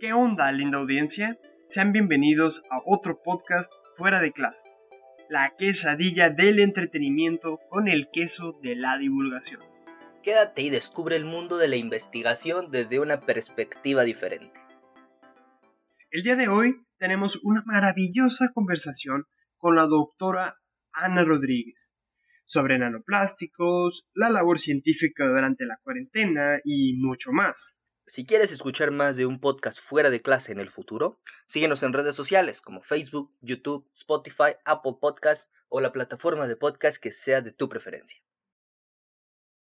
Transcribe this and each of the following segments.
¿Qué onda, linda audiencia? Sean bienvenidos a otro podcast fuera de clase. La quesadilla del entretenimiento con el queso de la divulgación. Quédate y descubre el mundo de la investigación desde una perspectiva diferente. El día de hoy tenemos una maravillosa conversación con la doctora Ana Rodríguez sobre nanoplásticos, la labor científica durante la cuarentena y mucho más. Si quieres escuchar más de un podcast fuera de clase en el futuro, síguenos en redes sociales como Facebook, YouTube, Spotify, Apple Podcasts o la plataforma de podcast que sea de tu preferencia.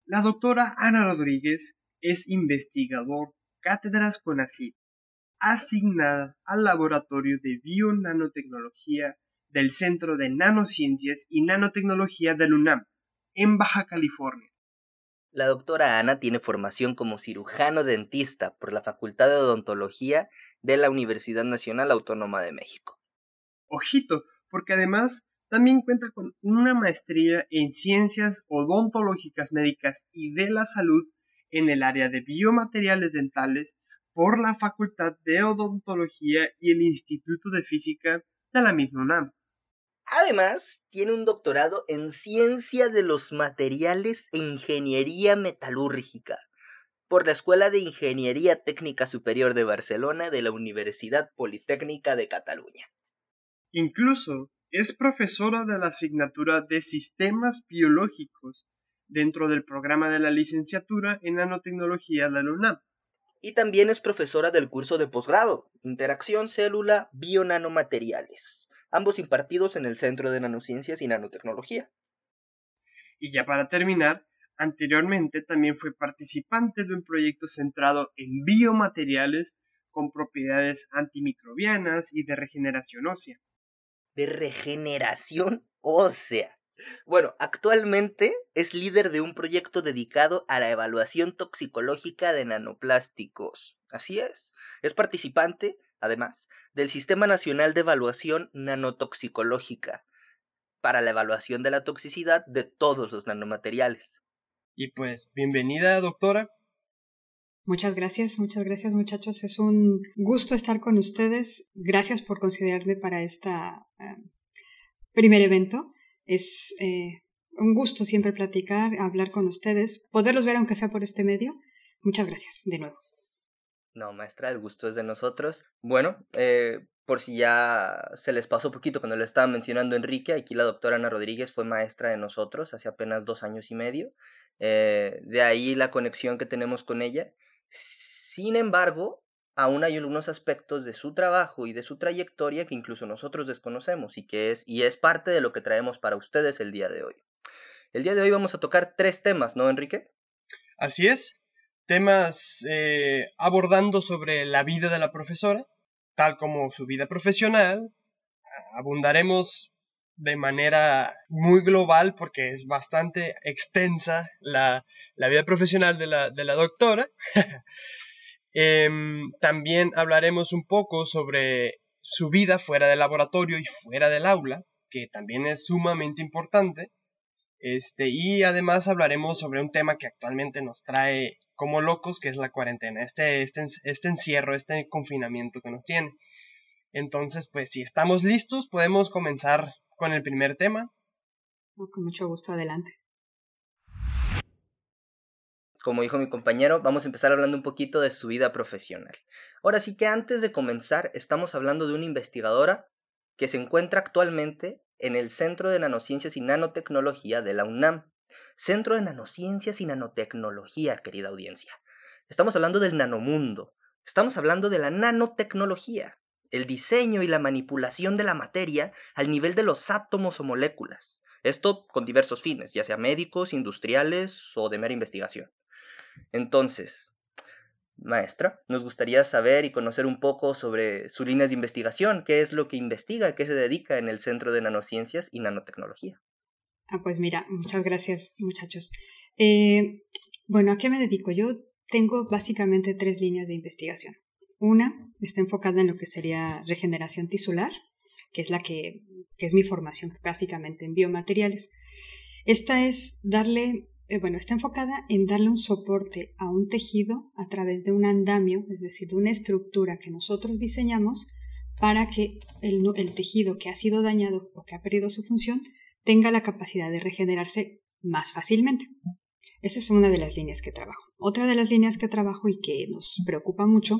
La doctora Ana Rodríguez es investigador cátedras CONACYT, asignada al Laboratorio de Bionanotecnología del Centro de Nanociencias y Nanotecnología del UNAM, en Baja California. La doctora Ana tiene formación como cirujano dentista por la Facultad de Odontología de la Universidad Nacional Autónoma de México. Ojito, porque además también cuenta con una maestría en ciencias odontológicas médicas y de la salud en el área de biomateriales dentales por la Facultad de Odontología y el Instituto de Física de la misma UNAM. Además, tiene un doctorado en Ciencia de los Materiales e Ingeniería Metalúrgica por la Escuela de Ingeniería Técnica Superior de Barcelona de la Universidad Politécnica de Cataluña. Incluso es profesora de la asignatura de Sistemas Biológicos dentro del programa de la licenciatura en Nanotecnología de la UNAM. Y también es profesora del curso de posgrado, Interacción Célula Bionanomateriales, ambos impartidos en el Centro de Nanociencias y Nanotecnología. Y ya para terminar, anteriormente también fue participante de un proyecto centrado en biomateriales con propiedades antimicrobianas y de regeneración ósea. ¿De regeneración ósea? Bueno, actualmente es líder de un proyecto dedicado a la evaluación toxicológica de nanoplásticos. Así es. Es participante además, del Sistema Nacional de Evaluación Nanotoxicológica para la evaluación de la toxicidad de todos los nanomateriales. Y pues, bienvenida, doctora. Muchas gracias, muchas gracias muchachos. Es un gusto estar con ustedes. Gracias por considerarme para este primer evento. Es eh, un gusto siempre platicar, hablar con ustedes, poderlos ver aunque sea por este medio. Muchas gracias de nuevo. No, maestra, el gusto es de nosotros. Bueno, eh, por si ya se les pasó poquito cuando le estaba mencionando Enrique, aquí la doctora Ana Rodríguez fue maestra de nosotros hace apenas dos años y medio. Eh, de ahí la conexión que tenemos con ella. Sin embargo, aún hay algunos aspectos de su trabajo y de su trayectoria que incluso nosotros desconocemos y que es, y es parte de lo que traemos para ustedes el día de hoy. El día de hoy vamos a tocar tres temas, ¿no, Enrique? Así es temas eh, abordando sobre la vida de la profesora, tal como su vida profesional. Abundaremos de manera muy global porque es bastante extensa la, vida profesional de la, de la doctora. Em, también hablaremos un poco sobre su vida fuera del laboratorio y fuera del aula, que también es sumamente importante. Este, y además hablaremos sobre un tema que actualmente nos trae como locos, que es la cuarentena, este, este, este encierro, este confinamiento que nos tiene. Entonces, pues si estamos listos, podemos comenzar con el primer tema. Con mucho gusto, adelante. Como dijo mi compañero, vamos a empezar hablando un poquito de su vida profesional. Ahora sí que antes de comenzar, estamos hablando de una investigadora que se encuentra actualmente en el Centro de Nanociencias y Nanotecnología de la UNAM. Centro de Nanociencias y Nanotecnología, querida audiencia. Estamos hablando del nanomundo. Estamos hablando de la nanotecnología, el diseño y la manipulación de la materia al nivel de los átomos o moléculas. Esto con diversos fines, ya sea médicos, industriales o de mera investigación. Entonces, maestra, nos gustaría saber y conocer un poco sobre sus líneas de investigación, qué es lo que investiga, qué se dedica en el Centro de Nanociencias y Nanotecnología. Ah, pues mira, muchas gracias muchachos. Eh, bueno, ¿a qué me dedico? Yo tengo básicamente tres líneas de investigación. Una está enfocada en lo que sería regeneración tisular, que es la que, que es mi formación básicamente en biomateriales. Esta es darle eh, bueno, está enfocada en darle un soporte a un tejido a través de un andamio, es decir, de una estructura que nosotros diseñamos para que el, tejido que ha sido dañado o que ha perdido su función tenga la capacidad de regenerarse más fácilmente. Esa es una de las líneas que trabajo. Otra de las líneas que trabajo y que nos preocupa mucho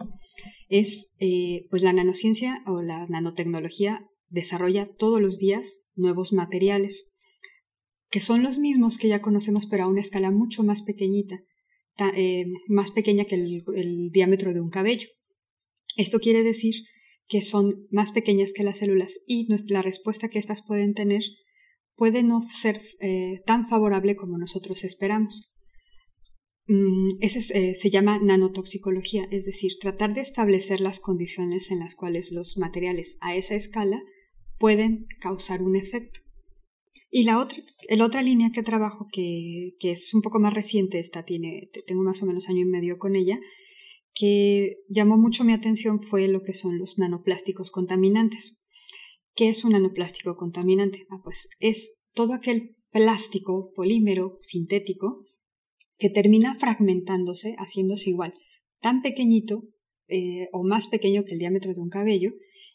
es eh, pues la nanociencia o la nanotecnología desarrolla todos los días nuevos materiales que son los mismos que ya conocemos pero a una escala mucho más pequeñita, eh, más pequeña que el diámetro de un cabello. Esto quiere decir que son más pequeñas que las células y la respuesta que éstas pueden tener puede no ser eh, tan favorable como nosotros esperamos. Mm, ese eh, se llama nanotoxicología, es decir, tratar de establecer las condiciones en las cuales los materiales a esa escala pueden causar un efecto. Y la otra, la otra línea que trabajo, que, que, es un poco más reciente, esta tiene, tengo más o menos año y medio con ella, que llamó mucho mi atención fue lo que son los nanoplásticos contaminantes. ¿Qué es un nanoplástico contaminante? Ah, pues es todo aquel plástico, polímero, sintético, que termina fragmentándose, haciéndose igual, tan pequeñito eh, o más pequeño que el diámetro de un cabello,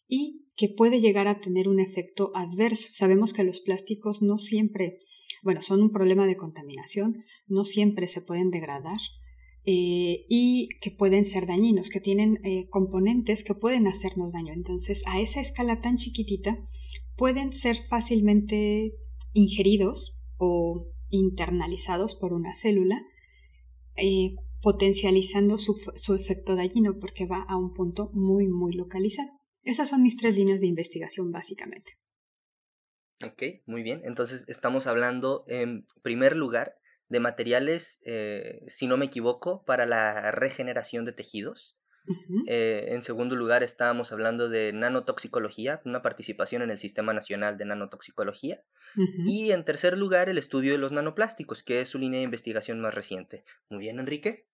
y que puede llegar a tener un efecto adverso. Sabemos que los plásticos no siempre, bueno, son un problema de contaminación, no siempre se pueden degradar, eh, y que pueden ser dañinos, que tienen eh, componentes que pueden hacernos daño. Entonces, a esa escala tan chiquitita, pueden ser fácilmente ingeridos o internalizados por una célula, eh, potencializando su, su efecto dañino porque va a un punto muy, muy localizado. Esas son mis tres líneas de investigación básicamente. Ok, muy bien. Entonces estamos hablando en primer lugar de materiales, eh, si no me equivoco, para la regeneración de tejidos. Eh, en segundo lugar, estábamos hablando de nanotoxicología, una participación en el Sistema Nacional de Nanotoxicología. Y en tercer lugar, el estudio de los nanoplásticos, que es su línea de investigación más reciente. Muy bien, Enrique.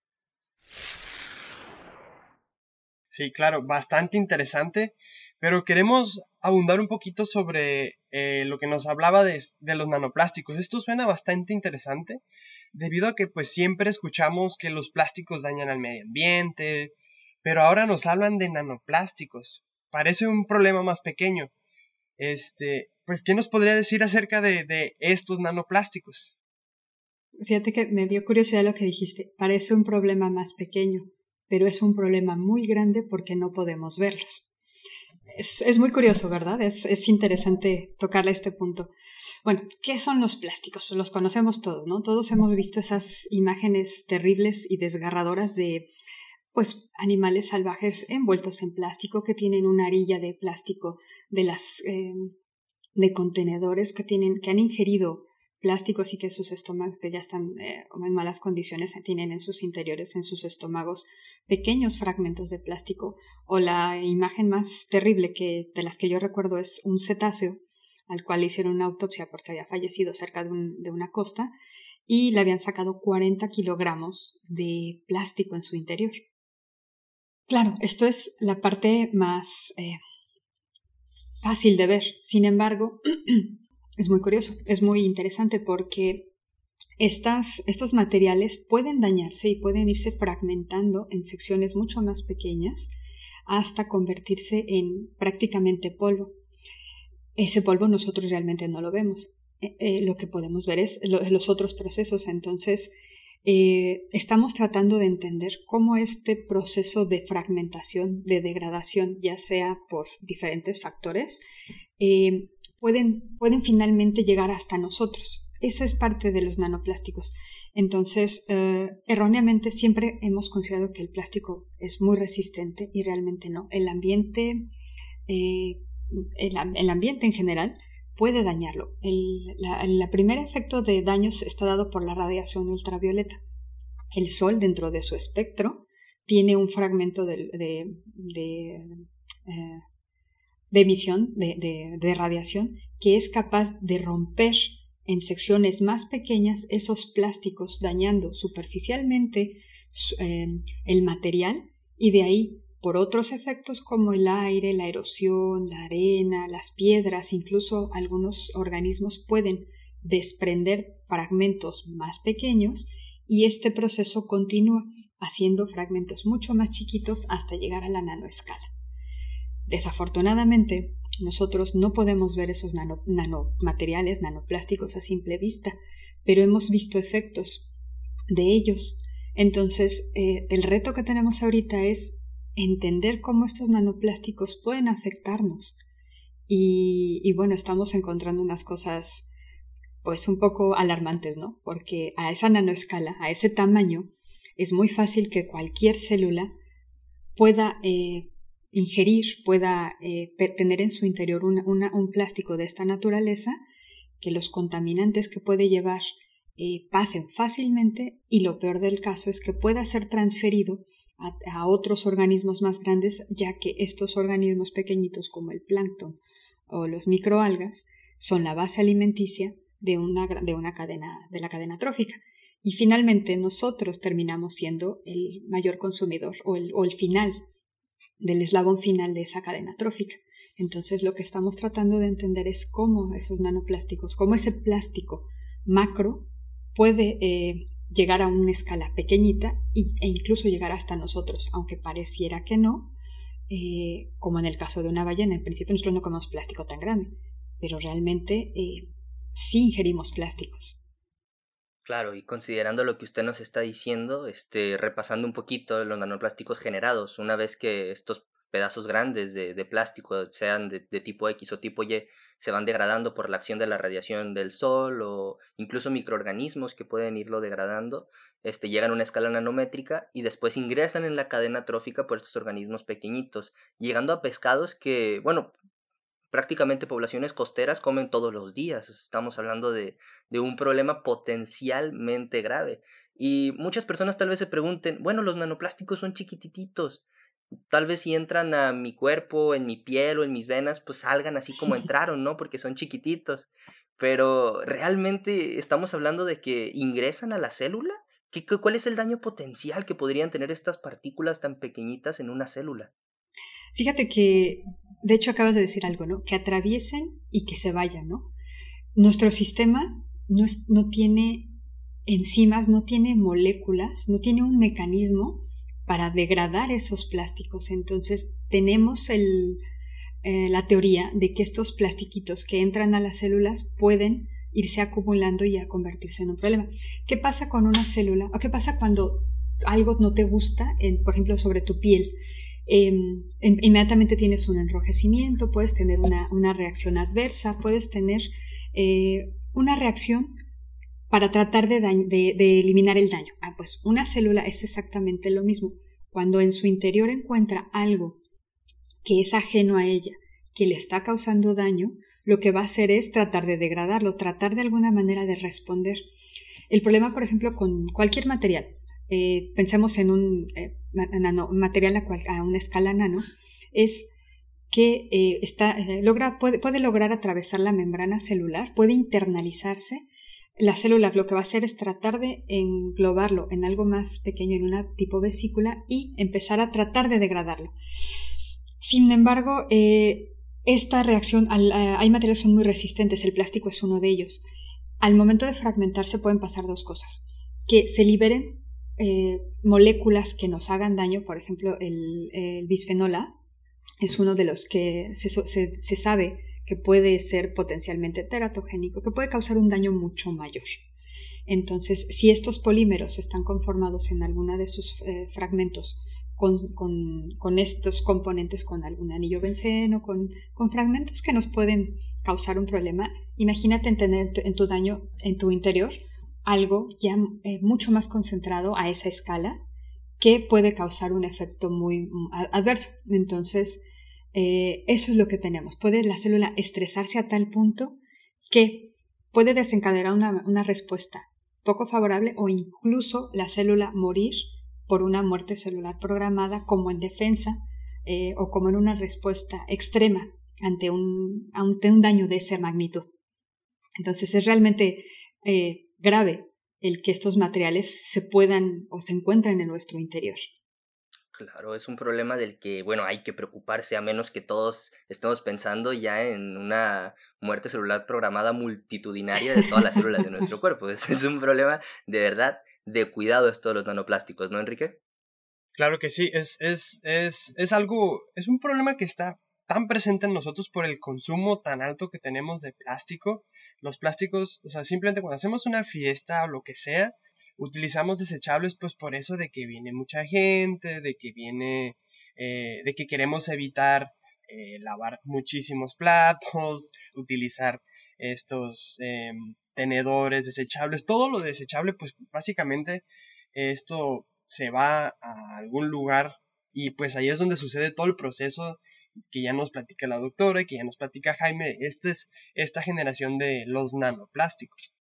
Sí, claro, bastante interesante, pero queremos abundar un poquito sobre eh, lo que nos hablaba de, los nanoplásticos. Esto suena bastante interesante, debido a que pues siempre escuchamos que los plásticos dañan al medio ambiente, pero ahora nos hablan de nanoplásticos. Parece un problema más pequeño. Este, pues, ¿qué nos podría decir acerca de, de estos nanoplásticos? Fíjate que me dio curiosidad lo que dijiste. Parece un problema más pequeño pero es un problema muy grande porque no podemos verlos. Es, muy curioso, ¿verdad? Es, es, interesante tocarle este punto. Bueno, ¿qué son los plásticos? Los conocemos todos, ¿no? Todos hemos visto esas imágenes terribles y desgarradoras de pues animales salvajes envueltos en plástico que tienen una arilla de plástico de las eh, de contenedores que tienen que han ingerido plásticos y que sus estómagos, que ya están eh, en malas condiciones, tienen en sus interiores, en sus estómagos, pequeños fragmentos de plástico. O la imagen más terrible que, de las que yo recuerdo es un cetáceo al cual hicieron una autopsia porque había fallecido cerca de, de una costa y le habían sacado 40 kilogramos de plástico en su interior. Claro, esto es la parte más eh, fácil de ver. Sin embargo, es muy curioso, es muy interesante porque estas, estos materiales pueden dañarse y pueden irse fragmentando en secciones mucho más pequeñas hasta convertirse en prácticamente polvo. Ese polvo nosotros realmente no lo vemos. Eh, eh, lo que podemos ver es los otros procesos. Entonces, eh, estamos tratando de entender cómo este proceso de fragmentación, de degradación, ya sea por diferentes factores, pueden, pueden finalmente llegar hasta nosotros. Esa es parte de los nanoplásticos. Entonces, eh, erróneamente siempre hemos considerado que el plástico es muy resistente y realmente no. El ambiente, eh, el, ambiente en general puede dañarlo. El primer efecto de daños está dado por la radiación ultravioleta. El Sol, dentro de su espectro, tiene un fragmento de, de eh, de emisión de, radiación que es capaz de romper en secciones más pequeñas esos plásticos dañando superficialmente eh, el material y de ahí por otros efectos como el aire, la erosión, la arena, las piedras, incluso algunos organismos pueden desprender fragmentos más pequeños y este proceso continúa haciendo fragmentos mucho más chiquitos hasta llegar a la nanoescala. Desafortunadamente, nosotros no podemos ver esos nanomateriales, nanoplásticos a simple vista, pero hemos visto efectos de ellos. Entonces, eh, el reto que tenemos ahorita es entender cómo estos nanoplásticos pueden afectarnos. Y, bueno, estamos encontrando unas cosas pues un poco alarmantes, ¿no? Porque a esa nanoescala, a ese tamaño, es muy fácil que cualquier célula pueda eh, ingerir, pueda eh, tener en su interior un plástico de esta naturaleza, que los contaminantes que puede llevar eh, pasen fácilmente y lo peor del caso es que pueda ser transferido a, otros organismos más grandes, ya que estos organismos pequeñitos como el plancton o los microalgas son la base alimenticia de una, de una cadena, de la cadena trófica. Y finalmente nosotros terminamos siendo el mayor consumidor o el, o el final del eslabón final de esa cadena trófica. Entonces lo que estamos tratando de entender es cómo esos nanoplásticos, cómo ese plástico macro puede eh, llegar a una escala pequeñita e incluso llegar hasta nosotros, aunque pareciera que no, eh, como en el caso de una ballena. En principio nosotros no comemos plástico tan grande, pero realmente eh, sí ingerimos plásticos. Claro, y considerando lo que usted nos está diciendo, este, repasando un poquito los nanoplásticos generados, una vez que estos pedazos grandes de, de plástico, sean de, de, tipo X o tipo Y, se van degradando por la acción de la radiación del sol o incluso microorganismos que pueden irlo degradando, este, llegan a una escala nanométrica y después ingresan en la cadena trófica por estos organismos pequeñitos, llegando a pescados que, bueno, prácticamente poblaciones costeras comen todos los días. Estamos hablando de, un problema potencialmente grave. Y muchas personas tal vez se pregunten, bueno, los nanoplásticos son chiquititos. Tal vez si entran a mi cuerpo, en mi piel o en mis venas, pues salgan así como entraron, ¿no? Porque son chiquititos. Pero realmente estamos hablando de que ingresan a la célula. ¿Qué, cuál es el daño potencial que podrían tener estas partículas tan pequeñitas en una célula? Fíjate que, de hecho, acabas de decir algo, ¿no? Que atraviesen y que se vayan, ¿no? Nuestro sistema no, tiene enzimas, no tiene moléculas, no tiene un mecanismo para degradar esos plásticos. Entonces, tenemos el, eh, la teoría de que estos plastiquitos que entran a las células pueden irse acumulando y a convertirse en un problema. ¿Qué pasa con una célula? ¿O qué pasa cuando algo no te gusta, en, por ejemplo, sobre tu piel? Em, inmediatamente tienes un enrojecimiento, puedes tener una, reacción adversa, puedes tener eh, una reacción para tratar de, de, eliminar el daño. Ah, pues una célula es exactamente lo mismo. Cuando en su interior encuentra algo que es ajeno a ella, que le está causando daño, lo que va a hacer es tratar de degradarlo, tratar de alguna manera de responder. El problema, por ejemplo, con cualquier material, eh, pensemos en un eh, material a, una escala nano, es que eh, está, logra, puede, puede, lograr atravesar la membrana celular, puede internalizarse. La célula lo que va a hacer es tratar de englobarlo en algo más pequeño, en una tipo vesícula, y empezar a tratar de degradarlo. Sin embargo, esta reacción, hay materiales que son muy resistentes, el plástico es uno de ellos. Al momento de fragmentarse pueden pasar dos cosas. Que se liberen eh, moléculas que nos hagan daño, por ejemplo, el, bisfenol A es uno de los que se, se, sabe que puede ser potencialmente teratogénico, que puede causar un daño mucho mayor. Entonces, si estos polímeros están conformados en alguna de sus eh, fragmentos con, con, con, estos componentes, con algún anillo benceno, con, con fragmentos que nos pueden causar un problema, imagínate tener en tu daño en tu interior algo ya eh, mucho más concentrado a esa escala que puede causar un efecto muy mm, adverso. Entonces, eh, eso es lo que tenemos. Puede la célula estresarse a tal punto que puede desencadenar una, respuesta poco favorable o incluso la célula morir por una muerte celular programada como en defensa eh, o como en una respuesta extrema ante un, ante un daño de esa magnitud. Entonces es realmente grave el que estos materiales se puedan o se encuentren en nuestro interior. Claro, es un problema del que, bueno, hay que preocuparse a menos que todos estemos pensando ya en una muerte celular programada multitudinaria de todas las células de nuestro cuerpo. Es, es un problema de verdad de cuidado esto de los nanoplásticos, ¿no, Enrique? Claro que sí, es, es, es, es algo, es un problema que está tan presente en nosotros por el consumo tan alto que tenemos de plástico. Los plásticos, o sea, simplemente cuando hacemos una fiesta o lo que sea, utilizamos desechables pues por eso de que viene mucha gente, de que viene, eh, de que queremos evitar eh, lavar muchísimos platos, utilizar estos em, tenedores desechables, todo lo desechable pues básicamente esto se va a algún lugar y pues ahí es donde sucede todo el proceso que ya nos platica la doctora y que ya nos platica Jaime, esta es esta generación de los nanoplásticos.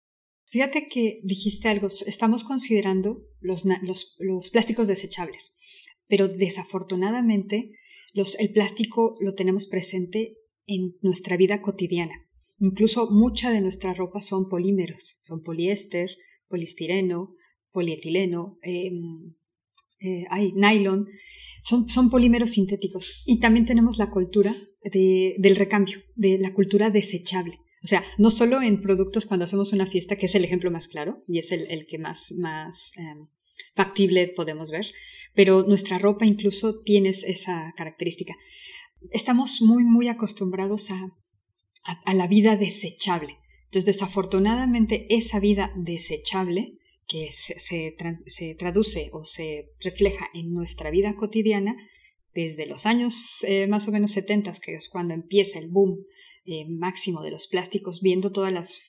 Fíjate que dijiste algo, estamos considerando los, los, plásticos desechables, pero desafortunadamente los, el plástico lo tenemos presente en nuestra vida cotidiana. Incluso mucha de nuestra ropa son polímeros, son poliéster, polistireno, polietileno, em, eh, hay nylon, son, son, polímeros sintéticos. Y también tenemos la cultura de, del recambio, de la cultura desechable. O sea, no solo en productos cuando hacemos una fiesta, que es el ejemplo más claro y es el, que más, más em, factible podemos ver, pero nuestra ropa incluso tiene esa característica. Estamos muy, muy acostumbrados a, a, la vida desechable. Entonces, desafortunadamente, esa vida desechable que se, se, traduce o se refleja en nuestra vida cotidiana desde los años eh, más o menos 70, que es cuando empieza el boom eh, máximo de los plásticos, viendo todas las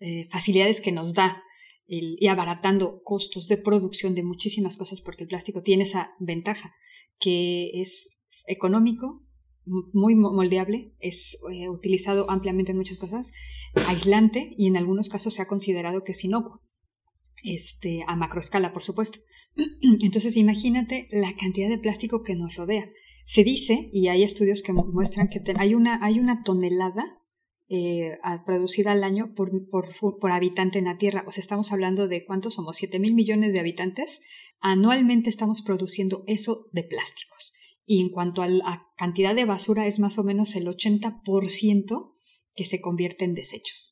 eh, facilidades que nos da y abaratando costos de producción de muchísimas cosas, porque el plástico tiene esa ventaja, que es económico, muy moldeable, es eh, utilizado ampliamente en muchas cosas, aislante y en algunos casos se ha considerado que es inocuo, este, a macroescala, por supuesto. Entonces imagínate la cantidad de plástico que nos rodea. Se dice, y hay estudios que muestran que hay, una, tonelada eh, producida al año por, por, por, habitante en la Tierra. O sea, estamos hablando de cuántos somos, 7 mil millones de habitantes. Anualmente estamos produciendo eso de plásticos. Y en cuanto a la cantidad de basura, es más o menos el 80% que se convierte en desechos.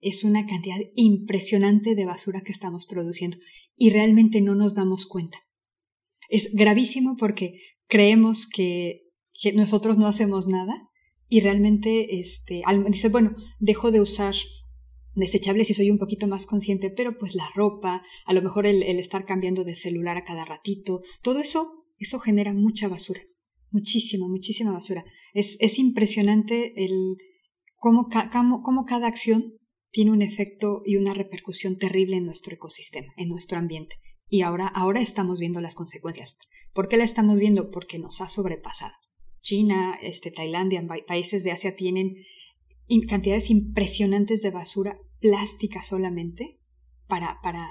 Es una cantidad impresionante de basura que estamos produciendo y realmente no nos damos cuenta. Es gravísimo porque creemos que, que nosotros no hacemos nada y realmente este, dice, bueno, dejo de usar desechables y soy un poquito más consciente, pero pues la ropa, a lo mejor el, el estar cambiando de celular a cada ratito, todo eso, eso genera mucha basura, muchísima, muchísima basura. Es, es impresionante el cómo, cómo, cómo cada acción tiene un efecto y una repercusión terrible en nuestro ecosistema, en nuestro ambiente. Y ahora, ahora estamos viendo las consecuencias. ¿Por qué la estamos viendo? Porque nos ha sobrepasado. China, este, Tailandia, países de Asia tienen cantidades impresionantes de basura plástica solamente para, para,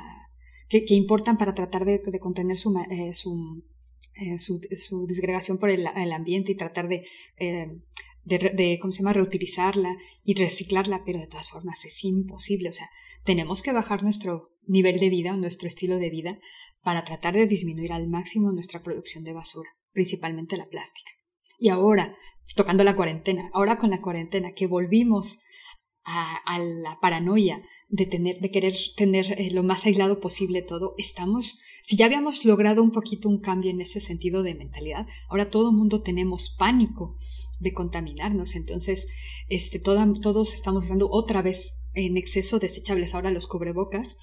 que, importan para tratar de, contener su, eh, su, eh, su, su, disgregación por el, el, ambiente y tratar de, eh, de, de, ¿cómo se llama?, reutilizarla y reciclarla, pero de todas formas es imposible. O sea, tenemos que bajar nuestro nivel de vida, nuestro estilo de vida, para tratar de disminuir al máximo nuestra producción de basura, principalmente la plástica. Y ahora, tocando la cuarentena, ahora con la cuarentena, que volvimos a, a la paranoia de, tener, de querer tener eh, lo más aislado posible todo, estamos, si ya habíamos logrado un poquito un cambio en ese sentido de mentalidad, ahora todo el mundo tenemos pánico de contaminarnos, entonces este, todos estamos usando otra vez en exceso desechables, ahora los cubrebocas,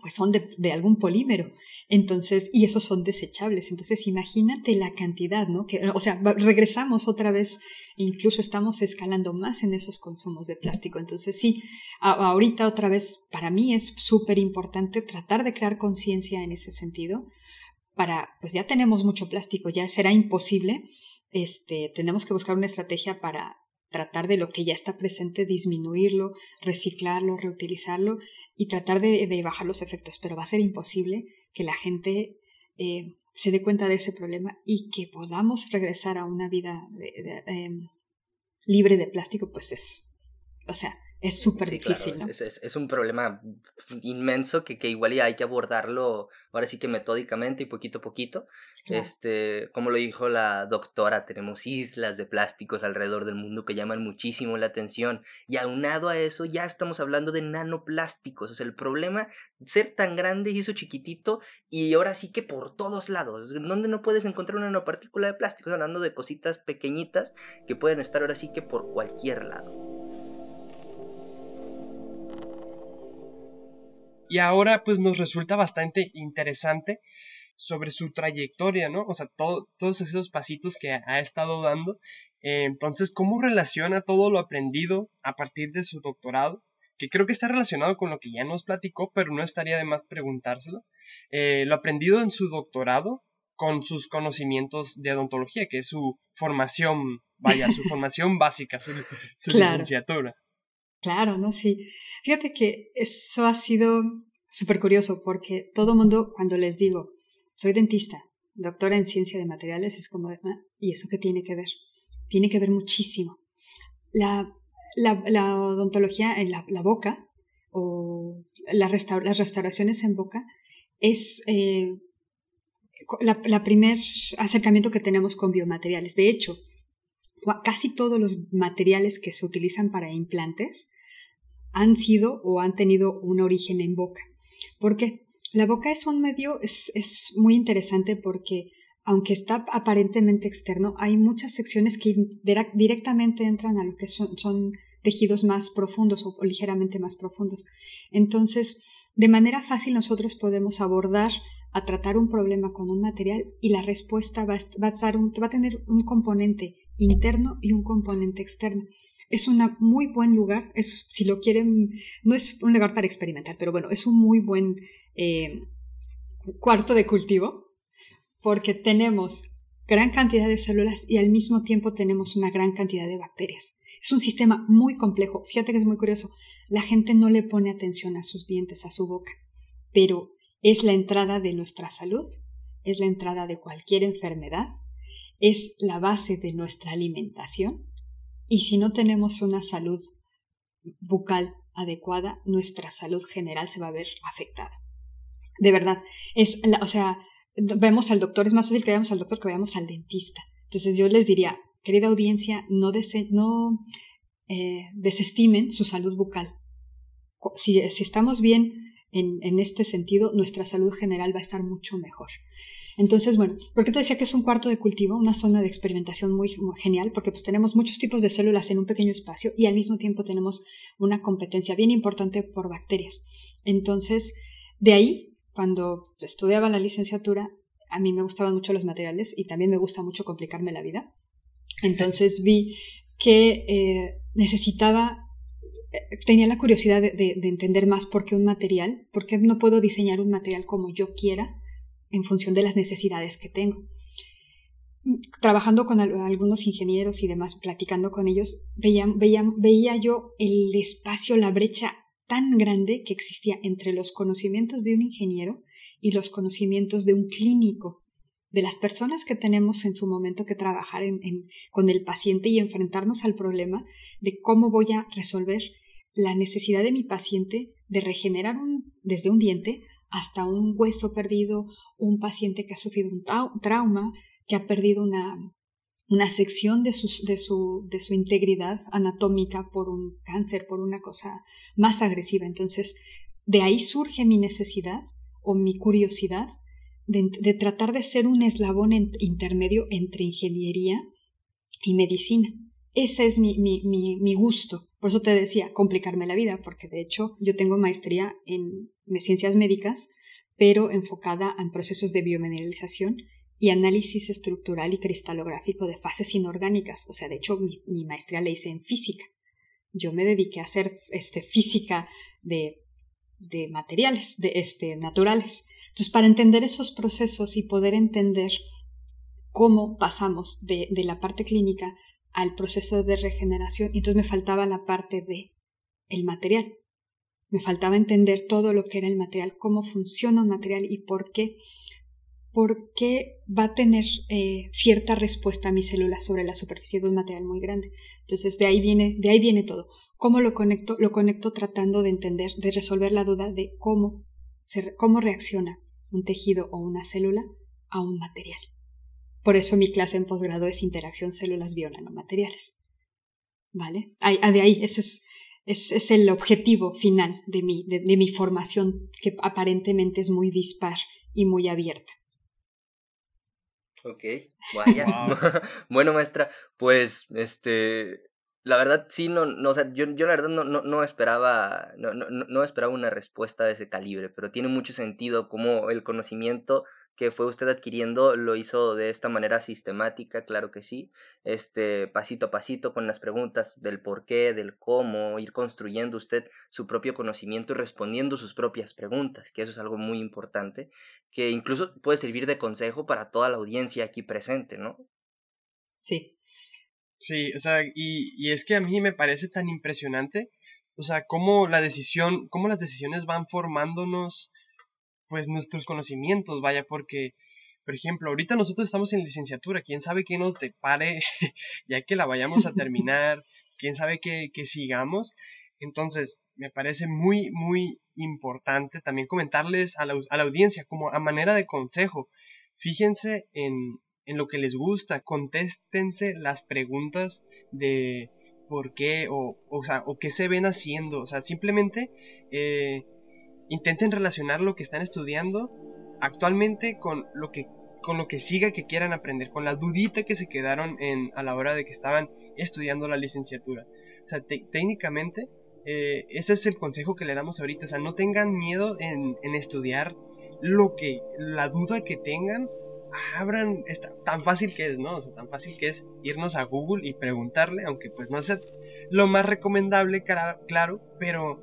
pues son de, de, algún polímero. Entonces, y esos son desechables. Entonces, imagínate la cantidad, ¿no? Que, o sea, regresamos otra vez, incluso estamos escalando más en esos consumos de plástico. Entonces, sí, ahorita otra vez, para mí es súper importante tratar de crear conciencia en ese sentido. Para, pues ya tenemos mucho plástico, ya será imposible. Este, tenemos que buscar una estrategia para tratar de lo que ya está presente, disminuirlo, reciclarlo, reutilizarlo y tratar de, bajar los efectos, pero va a ser imposible que la gente eh, se dé cuenta de ese problema y que podamos regresar a una vida de, em, libre de plástico, pues es, o sea, es súper difícil. es, un problema inmenso que, que igual ya hay que abordarlo ahora sí que metódicamente y poquito a poquito. Este, como lo dijo la doctora, tenemos islas de plásticos alrededor del mundo que llaman muchísimo la atención. Y aunado a eso, ya estamos hablando de nanoplásticos. O sea, el problema, ser tan grande y eso chiquitito, y ahora sí que por todos lados. Donde no puedes encontrar una nanopartícula de plástico? Hablando de cositas pequeñitas que pueden estar ahora sí que por cualquier lado. Y ahora pues nos resulta bastante interesante sobre su trayectoria, ¿no? O sea, todos esos pasitos que ha estado dando. Eh, entonces, ¿cómo relaciona todo lo aprendido a partir de su doctorado? Que creo que está relacionado con lo que ya nos platicó, pero no estaría de más preguntárselo. Eh, lo aprendido en su doctorado con sus conocimientos de odontología, que es su formación, vaya, su formación básica, su, licenciatura. Claro, ¿no? Sí. Fíjate que eso ha sido súper curioso porque todo mundo, cuando les digo, soy dentista, doctora en ciencia de materiales, es como, ah, ¿y eso qué tiene que ver? Tiene que ver muchísimo. La, la, odontología en la, boca o las restauraciones en boca es eh, la, la primer acercamiento que tenemos con biomateriales. De hecho, casi todos los materiales que se utilizan para implantes han sido o han tenido un origen en boca. ¿Por qué? La boca es un medio, es, es muy interesante porque aunque está aparentemente externo, hay muchas secciones que directamente entran a lo que son, son tejidos más profundos o, ligeramente más profundos. Entonces, de manera fácil nosotros podemos abordar a tratar un problema con un material y la respuesta va a, va a, va a tener un componente interno y un componente externo es un muy buen lugar, es, si lo quieren, no es un lugar para experimentar, pero bueno, es un muy buen eh, cuarto de cultivo porque tenemos gran cantidad de células y al mismo tiempo tenemos una gran cantidad de bacterias. Es un sistema muy complejo. Fíjate que es muy curioso. La gente no le pone atención a sus dientes, a su boca, pero es la entrada de nuestra salud, es la entrada de cualquier enfermedad, es la base de nuestra alimentación y si no tenemos una salud bucal adecuada, nuestra salud general se va a ver afectada. De verdad, es, o sea, vemos al doctor, es más fácil que vayamos al doctor que vayamos al dentista. Entonces yo les diría, querida audiencia, no, no eh, desestimen su salud bucal. Si, si estamos bien en, en este sentido, nuestra salud general va a estar mucho mejor. Entonces, bueno, ¿por qué te decía que es un cuarto de cultivo, una zona de experimentación muy, genial? Porque pues tenemos muchos tipos de células en un pequeño espacio y al mismo tiempo tenemos una competencia bien importante por bacterias. Entonces, de ahí, cuando estudiaba la licenciatura, a mí me gustaban mucho los materiales y también me gusta mucho complicarme la vida. Entonces vi que eh, necesitaba eh, tenía la curiosidad de, de, entender más por qué un material, por qué no puedo diseñar un material como yo quiera, en función de las necesidades que tengo. Trabajando con algunos ingenieros y demás, platicando con ellos, veía, veía, veía yo el espacio, la brecha tan grande que existía entre los conocimientos de un ingeniero y los conocimientos de un clínico, de las personas que tenemos en su momento que trabajar con el paciente y enfrentarnos al problema de cómo voy a resolver la necesidad de mi paciente de regenerar desde un diente hasta un hueso perdido, un paciente que ha sufrido un trauma, que ha perdido una, una sección de, de, su, de su integridad anatómica por un cáncer, por una cosa más agresiva. Entonces, de ahí surge mi necesidad o mi curiosidad de, de tratar de ser un eslabón intermedio entre ingeniería y medicina. Ese es mi, mi, mi, mi, gusto. Por eso te decía, complicarme la vida, porque de hecho yo tengo maestría en ciencias médicas, pero enfocada en procesos de biomineralización y análisis estructural y cristalográfico de fases inorgánicas. O sea, de hecho, mi, maestría la hice en física. Yo me dediqué a hacer este, física de, de materiales, de este, naturales. Entonces, para entender esos procesos y poder entender cómo pasamos de, de la parte clínica al proceso de regeneración, entonces me faltaba la parte de el material. Me faltaba entender todo lo que era el material, cómo funciona un material y por qué, por qué va a tener eh, cierta respuesta a mi célula sobre la superficie de un material muy grande. Entonces de ahí viene, de ahí viene todo. ¿Cómo lo conecto? Lo conecto tratando de entender, de resolver la duda de cómo, cómo reacciona un tejido o una célula a un material. Por eso mi clase en posgrado es interacción células bionanomateriales. ¿Vale? de ahí, ese es, es, el objetivo final de mi, de mi formación, que aparentemente es muy dispar y muy abierta. Ok, vaya. bueno, maestra, pues, este, la verdad sí, no, no o sea, yo, yo la verdad no, no, no esperaba, no, no, no esperaba una respuesta de ese calibre, pero tiene mucho sentido como el conocimiento que fue usted adquiriendo lo hizo de esta manera sistemática, claro que sí, este pasito a pasito con las preguntas del por qué, del cómo, ir construyendo usted su propio conocimiento y respondiendo sus propias preguntas, que eso es algo muy importante, que incluso puede servir de consejo para toda la audiencia aquí presente, ¿no? Sí. Sí, o sea, y, y es que a mí me parece tan impresionante, o sea, cómo la decisión, cómo las decisiones van formándonos pues nuestros conocimientos, vaya, porque, por ejemplo, ahorita nosotros estamos en licenciatura, quién sabe qué nos depare ya que la vayamos a terminar, quién sabe qué, sigamos. Entonces, me parece muy, muy importante también comentarles a la, a la audiencia como a manera de consejo. Fíjense en, en lo que les gusta, contéstense las preguntas de por qué o, o, sea, o qué se ven haciendo. O sea, simplemente eh, intenten relacionar lo que están estudiando actualmente con lo que con lo que siga que quieran aprender, con la dudita que se quedaron en, a la hora de que estaban estudiando la licenciatura. O sea, técnicamente, eh, ese es el consejo que le damos ahorita. O sea, no tengan miedo en, en estudiar lo que, la duda que tengan, abran, tan fácil que es, ¿no? O sea, tan fácil que es irnos a Google y preguntarle, aunque pues no sea lo más recomendable, claro, pero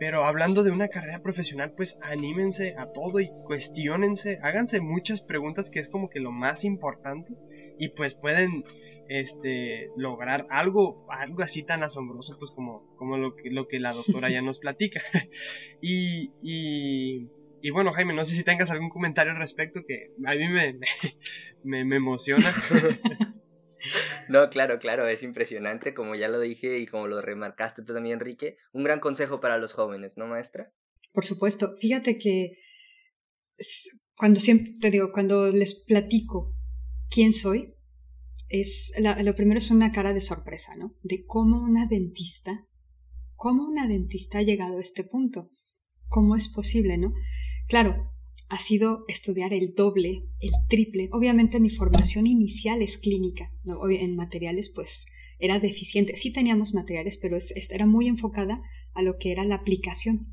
pero hablando de una carrera profesional, pues anímense a todo y cuestionense, háganse muchas preguntas que es como que lo más importante y pues pueden este lograr algo algo así tan asombroso pues como, como lo, que, lo que la doctora ya nos platica. y, y, bueno, Jaime, no sé si tengas algún comentario al respecto que a mí me, me emociona. No, claro, claro, es impresionante, como ya lo dije y como lo remarcaste tú también, Enrique, un gran consejo para los jóvenes, ¿no, maestra? Por supuesto, fíjate que cuando siempre te digo, cuando les platico quién soy, es lo primero es una cara de sorpresa, ¿no? De cómo una dentista, cómo una dentista ha llegado a este punto, cómo es posible, ¿no? Claro, ha sido estudiar el doble, el triple. Obviamente mi formación inicial es clínica, ¿no? en materiales pues era deficiente. Sí teníamos materiales, pero era muy enfocada a lo que era la aplicación.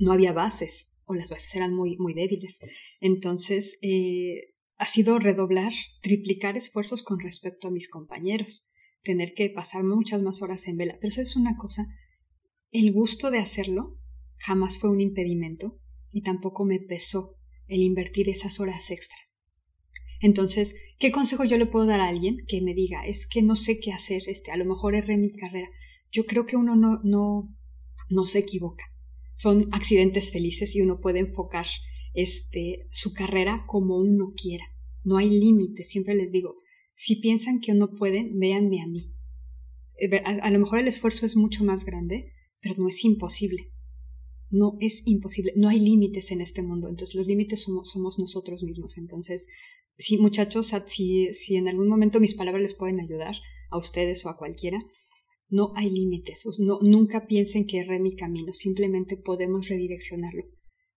No había bases o las bases eran muy, muy débiles. Entonces, eh, ha sido redoblar, triplicar esfuerzos con respecto a mis compañeros, tener que pasar muchas más horas en vela. Pero eso es una cosa, el gusto de hacerlo jamás fue un impedimento y tampoco me pesó el invertir esas horas extras. Entonces, ¿qué consejo yo le puedo dar a alguien que me diga, es que no sé qué hacer, este, a lo mejor erré mi carrera? Yo creo que uno no, no, no se equivoca. Son accidentes felices y uno puede enfocar este, su carrera como uno quiera. No hay límite, siempre les digo, si piensan que no pueden, véanme a mí. Eh, a lo mejor el esfuerzo es mucho más grande, pero no es imposible no es imposible, no hay límites en este mundo, entonces los límites somos, somos nosotros mismos. Entonces, sí, muchachos, si, si en algún momento mis palabras les pueden ayudar a ustedes o a cualquiera, no hay límites, no, nunca piensen que erré mi camino, simplemente podemos redireccionarlo.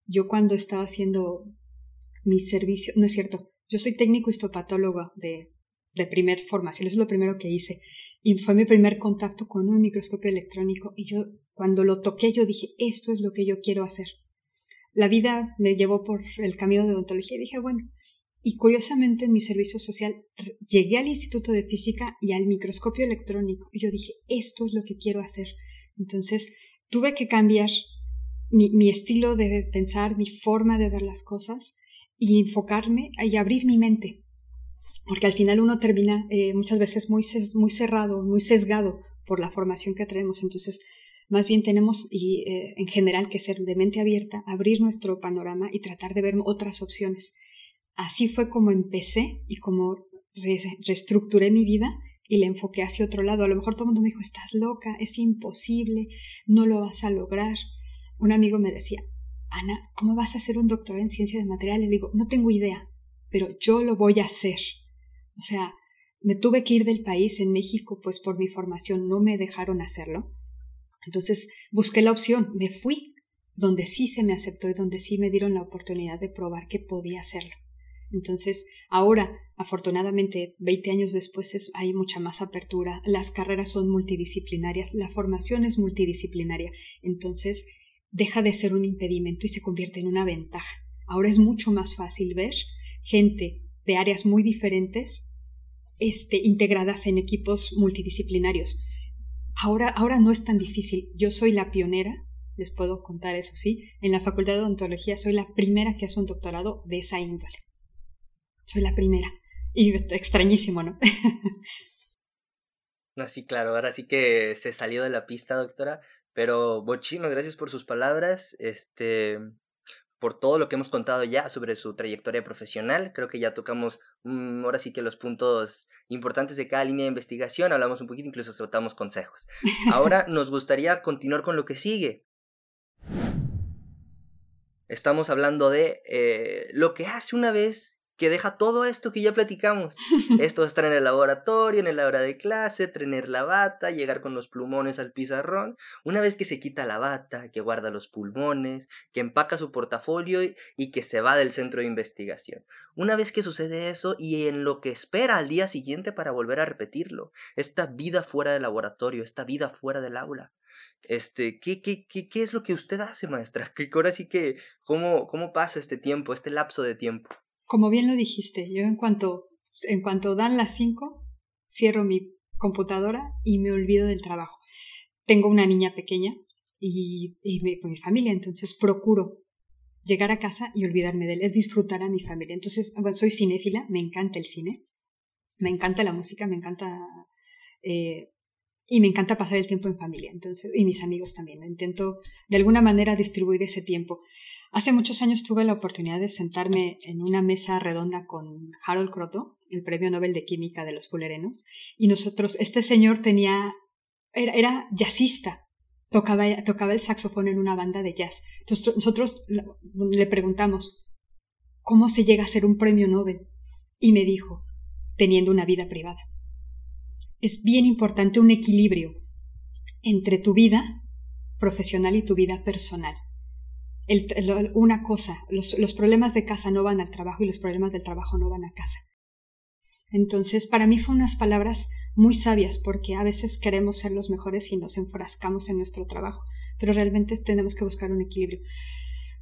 Yo cuando estaba haciendo mi servicio, no es cierto, yo soy técnico histopatólogo de, de primer formación, eso es lo primero que hice, y fue mi primer contacto con un microscopio electrónico y yo cuando lo toqué yo dije, esto es lo que yo quiero hacer. La vida me llevó por el camino de odontología y dije, bueno, y curiosamente en mi servicio social llegué al Instituto de Física y al microscopio electrónico y yo dije, esto es lo que quiero hacer. Entonces tuve que cambiar mi, estilo de pensar, mi forma de ver las cosas y enfocarme y abrir mi mente. Porque al final uno termina eh, muchas veces muy, muy cerrado, muy sesgado por la formación que traemos. Entonces, más bien tenemos y, eh, en general que ser de mente abierta, abrir nuestro panorama y tratar de ver otras opciones. Así fue como empecé y como reestructuré mi vida y le enfoqué hacia otro lado. A lo mejor todo el mundo me dijo, estás loca, es imposible, no lo vas a lograr. Un amigo me decía, Ana, ¿cómo vas a hacer un doctorado en ciencia de materiales? Digo, no tengo idea, pero yo lo voy a hacer. O sea, me tuve que ir del país en México, pues por mi formación no me dejaron hacerlo. Entonces busqué la opción, me fui, donde sí se me aceptó y donde sí me dieron la oportunidad de probar que podía hacerlo. Entonces, ahora, afortunadamente, 20 años después hay mucha más apertura, las carreras son multidisciplinarias, la formación es multidisciplinaria, entonces deja de ser un impedimento y se convierte en una ventaja. Ahora es mucho más fácil ver gente de áreas muy diferentes este, integradas en equipos multidisciplinarios. Ahora, ahora no es tan difícil. Yo soy la pionera, les puedo contar eso sí, en la Facultad de Odontología soy la primera que hace un doctorado de esa índole. Soy la primera. Y extrañísimo, ¿no? Así, claro, ahora sí que se salió de la pista, doctora. Pero muchísimas gracias por sus palabras. Este, por todo lo que hemos contado ya sobre su trayectoria profesional. Creo que ya tocamos mm, ahora sí que los puntos importantes de cada línea de investigación, hablamos un poquito, incluso soltamos consejos. Ahora nos gustaría continuar con lo que sigue. Estamos hablando de eh, lo que hace una vez que deja todo esto que ya platicamos. Esto de estar en el laboratorio, en la hora de clase, tener la bata, llegar con los plumones al pizarrón. Una vez que se quita la bata, que guarda los pulmones, que empaca su portafolio y, que se va del centro de investigación. Una vez que sucede eso y en lo que espera al día siguiente para volver a repetirlo. Esta vida fuera del laboratorio, esta vida fuera del aula. Este, ¿qué, qué, qué, qué es lo que usted hace, maestra? ¿Qué, ahora sí que, ¿cómo, ¿cómo pasa este tiempo, este lapso de tiempo? Como bien lo dijiste, yo en cuanto, en cuanto dan las cinco, cierro mi computadora y me olvido del trabajo. Tengo una niña pequeña y, y mi, mi familia, entonces procuro llegar a casa y olvidarme de él, es disfrutar a mi familia. Entonces, bueno, soy cinéfila, me encanta el cine, me encanta la música, me encanta eh, y me encanta pasar el tiempo en familia, entonces y mis amigos también. Intento de alguna manera distribuir ese tiempo. Hace muchos años tuve la oportunidad de sentarme en una mesa redonda con Harold Croto, el premio Nobel de Química de los Fulerenos, y nosotros, este señor tenía, era, era jazzista, tocaba, tocaba el saxofón en una banda de jazz. Entonces nosotros le preguntamos, ¿cómo se llega a ser un premio Nobel? Y me dijo, teniendo una vida privada. Es bien importante un equilibrio entre tu vida profesional y tu vida personal una cosa, los, los problemas de casa no van al trabajo y los problemas del trabajo no van a casa. Entonces, para mí fue unas palabras muy sabias porque a veces queremos ser los mejores y nos enfrascamos en nuestro trabajo, pero realmente tenemos que buscar un equilibrio.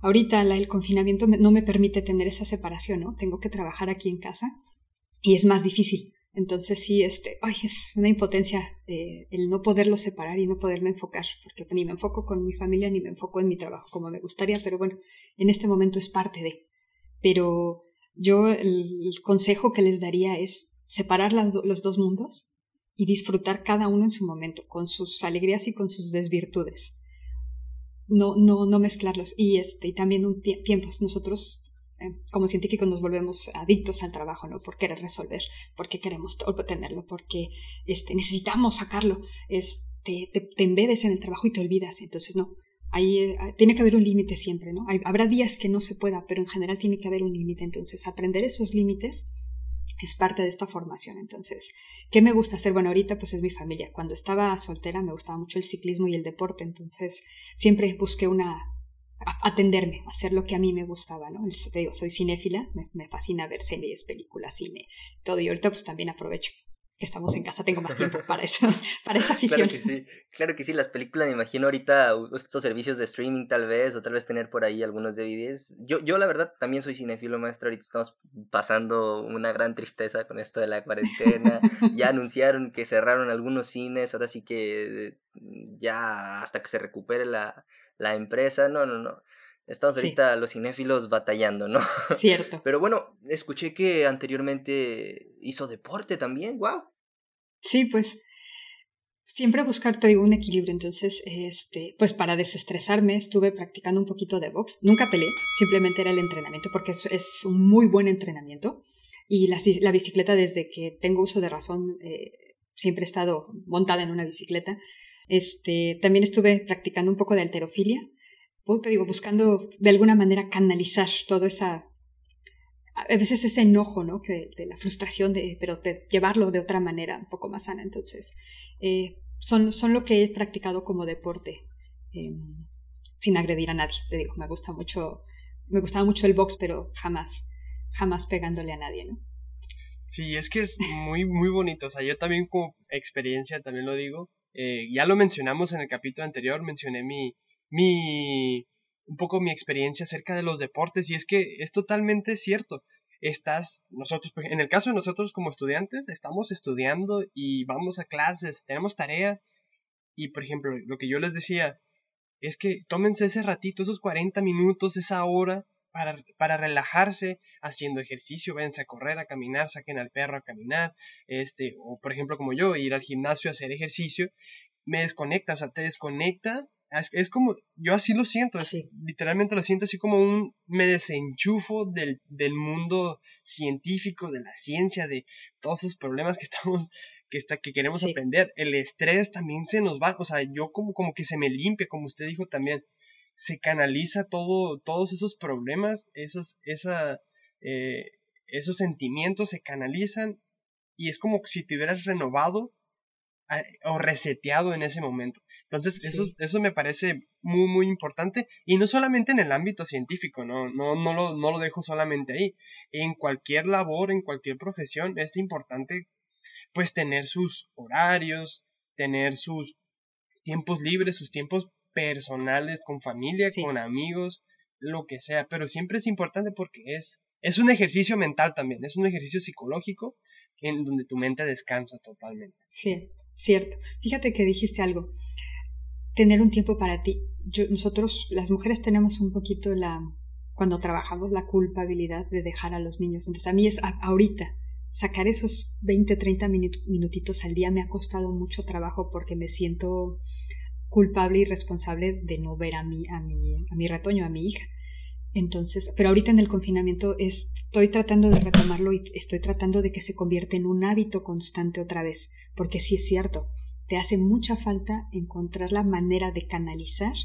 Ahorita el confinamiento no me permite tener esa separación, ¿no? Tengo que trabajar aquí en casa y es más difícil. Entonces sí, este, ay, es una impotencia eh, el no poderlo separar y no poderme enfocar, porque ni me enfoco con mi familia ni me enfoco en mi trabajo como me gustaría, pero bueno, en este momento es parte de. Pero yo el, consejo que les daría es separar los dos mundos y disfrutar cada uno en su momento, con sus alegrías y con sus desvirtudes. No, no, no mezclarlos. Y este, y también un tiempos. Nosotros como científicos nos volvemos adictos al trabajo, ¿no? Por querer resolver, porque queremos obtenerlo, porque este, necesitamos sacarlo, este, te, te en el trabajo y te olvidas, entonces no, ahí eh, tiene que haber un límite siempre, ¿no? habrá días que no se pueda, pero en general tiene que haber un límite, entonces aprender esos límites es parte de esta formación. Entonces, ¿qué me gusta hacer? Bueno, ahorita pues es mi familia. Cuando estaba soltera me gustaba mucho el ciclismo y el deporte, entonces siempre busqué una atenderme, hacer lo que a mí me gustaba, ¿no? Te digo, soy cinéfila, me, fascina ver series, películas, cine, todo, y ahorita pues también aprovecho que estamos en casa, tengo más tiempo para eso, para esa afición. Claro que sí, claro que sí, las películas, me imagino ahorita estos servicios de streaming tal vez, o tal vez tener por ahí algunos DVDs. Yo, yo la verdad también soy cinéfilo, maestro, ahorita estamos pasando una gran tristeza con esto de la cuarentena, ya anunciaron que cerraron algunos cines, ahora sí que ya hasta que se recupere la, la empresa, no, no, no. Estamos ahorita los cinéfilos batallando, ¿no? Cierto. Pero bueno, escuché que anteriormente hizo deporte también, wow. Sí, pues siempre buscar, te digo, un equilibrio. Entonces, este, pues para desestresarme estuve practicando un poquito de box. Nunca peleé, simplemente era el entrenamiento porque es, es un muy buen entrenamiento. Y la, la bicicleta desde que tengo uso de razón eh, siempre he estado montada en una bicicleta. Este, también estuve practicando un poco de alterofilia, pues, te digo, buscando de alguna manera canalizar toda esa, a veces ese enojo, ¿no? Que, de la frustración, de, pero de llevarlo de otra manera un poco más sana. Entonces, eh, son, son lo que he practicado como deporte, em, sin agredir a nadie. Te digo, me gusta mucho, me gustaba mucho el box, pero jamás, jamás pegándole a nadie, ¿no? Sí, es que es muy, muy bonito. O sea, yo también como experiencia también lo digo. Eh, ya lo mencionamos en el capítulo anterior, mencioné mi, mi, un poco mi experiencia acerca de los deportes y es que es totalmente cierto. Estás, nosotros, en el caso de nosotros como estudiantes, estamos estudiando y vamos a clases, tenemos tarea y, por ejemplo, lo que yo les decía es que tómense ese ratito, esos 40 minutos, esa hora para, para, relajarse haciendo ejercicio, váyanse a correr, a caminar, saquen al perro a caminar, este, o por ejemplo como yo, ir al gimnasio a hacer ejercicio, me desconecta, o sea, te desconecta es, como, yo así lo siento, literalmente lo siento así como un, me desenchufo del, del mundo científico, de la ciencia, de todos esos problemas que estamos, que, está, que queremos aprender. El estrés también se nos va, o sea, yo como, como que se me limpia, como usted dijo también, se canaliza todo, todos esos problemas, esos, esa, eh, esos sentimientos se canalizan y es como si te hubieras renovado o reseteado en ese momento. Entonces, eso, eso me parece muy, muy importante. Y no solamente en el ámbito científico, no, no, no, lo, no lo dejo solamente ahí. En cualquier labor, en cualquier profesión, es importante pues tener sus horarios, tener sus tiempos libres, sus tiempos personales con familia, con amigos, lo que sea. Pero siempre es importante porque es, es un ejercicio mental también, es un ejercicio psicológico en donde tu mente descansa totalmente. Sí, Cierto. Fíjate que dijiste algo. Tener un tiempo para ti. nosotros, las mujeres, tenemos un poquito la, cuando trabajamos, la culpabilidad de dejar a los niños. Entonces, a mí es ahorita, sacar esos 20, 30 minutitos al día me ha costado mucho trabajo porque me siento culpable y responsable de no ver a mi, a mi, a mi retoño, a mi hija. Entonces, pero ahorita en el confinamiento estoy tratando de retomarlo y estoy tratando de que se convierta en un hábito constante otra vez, porque sí es cierto, te hace mucha falta encontrar la manera de canalizar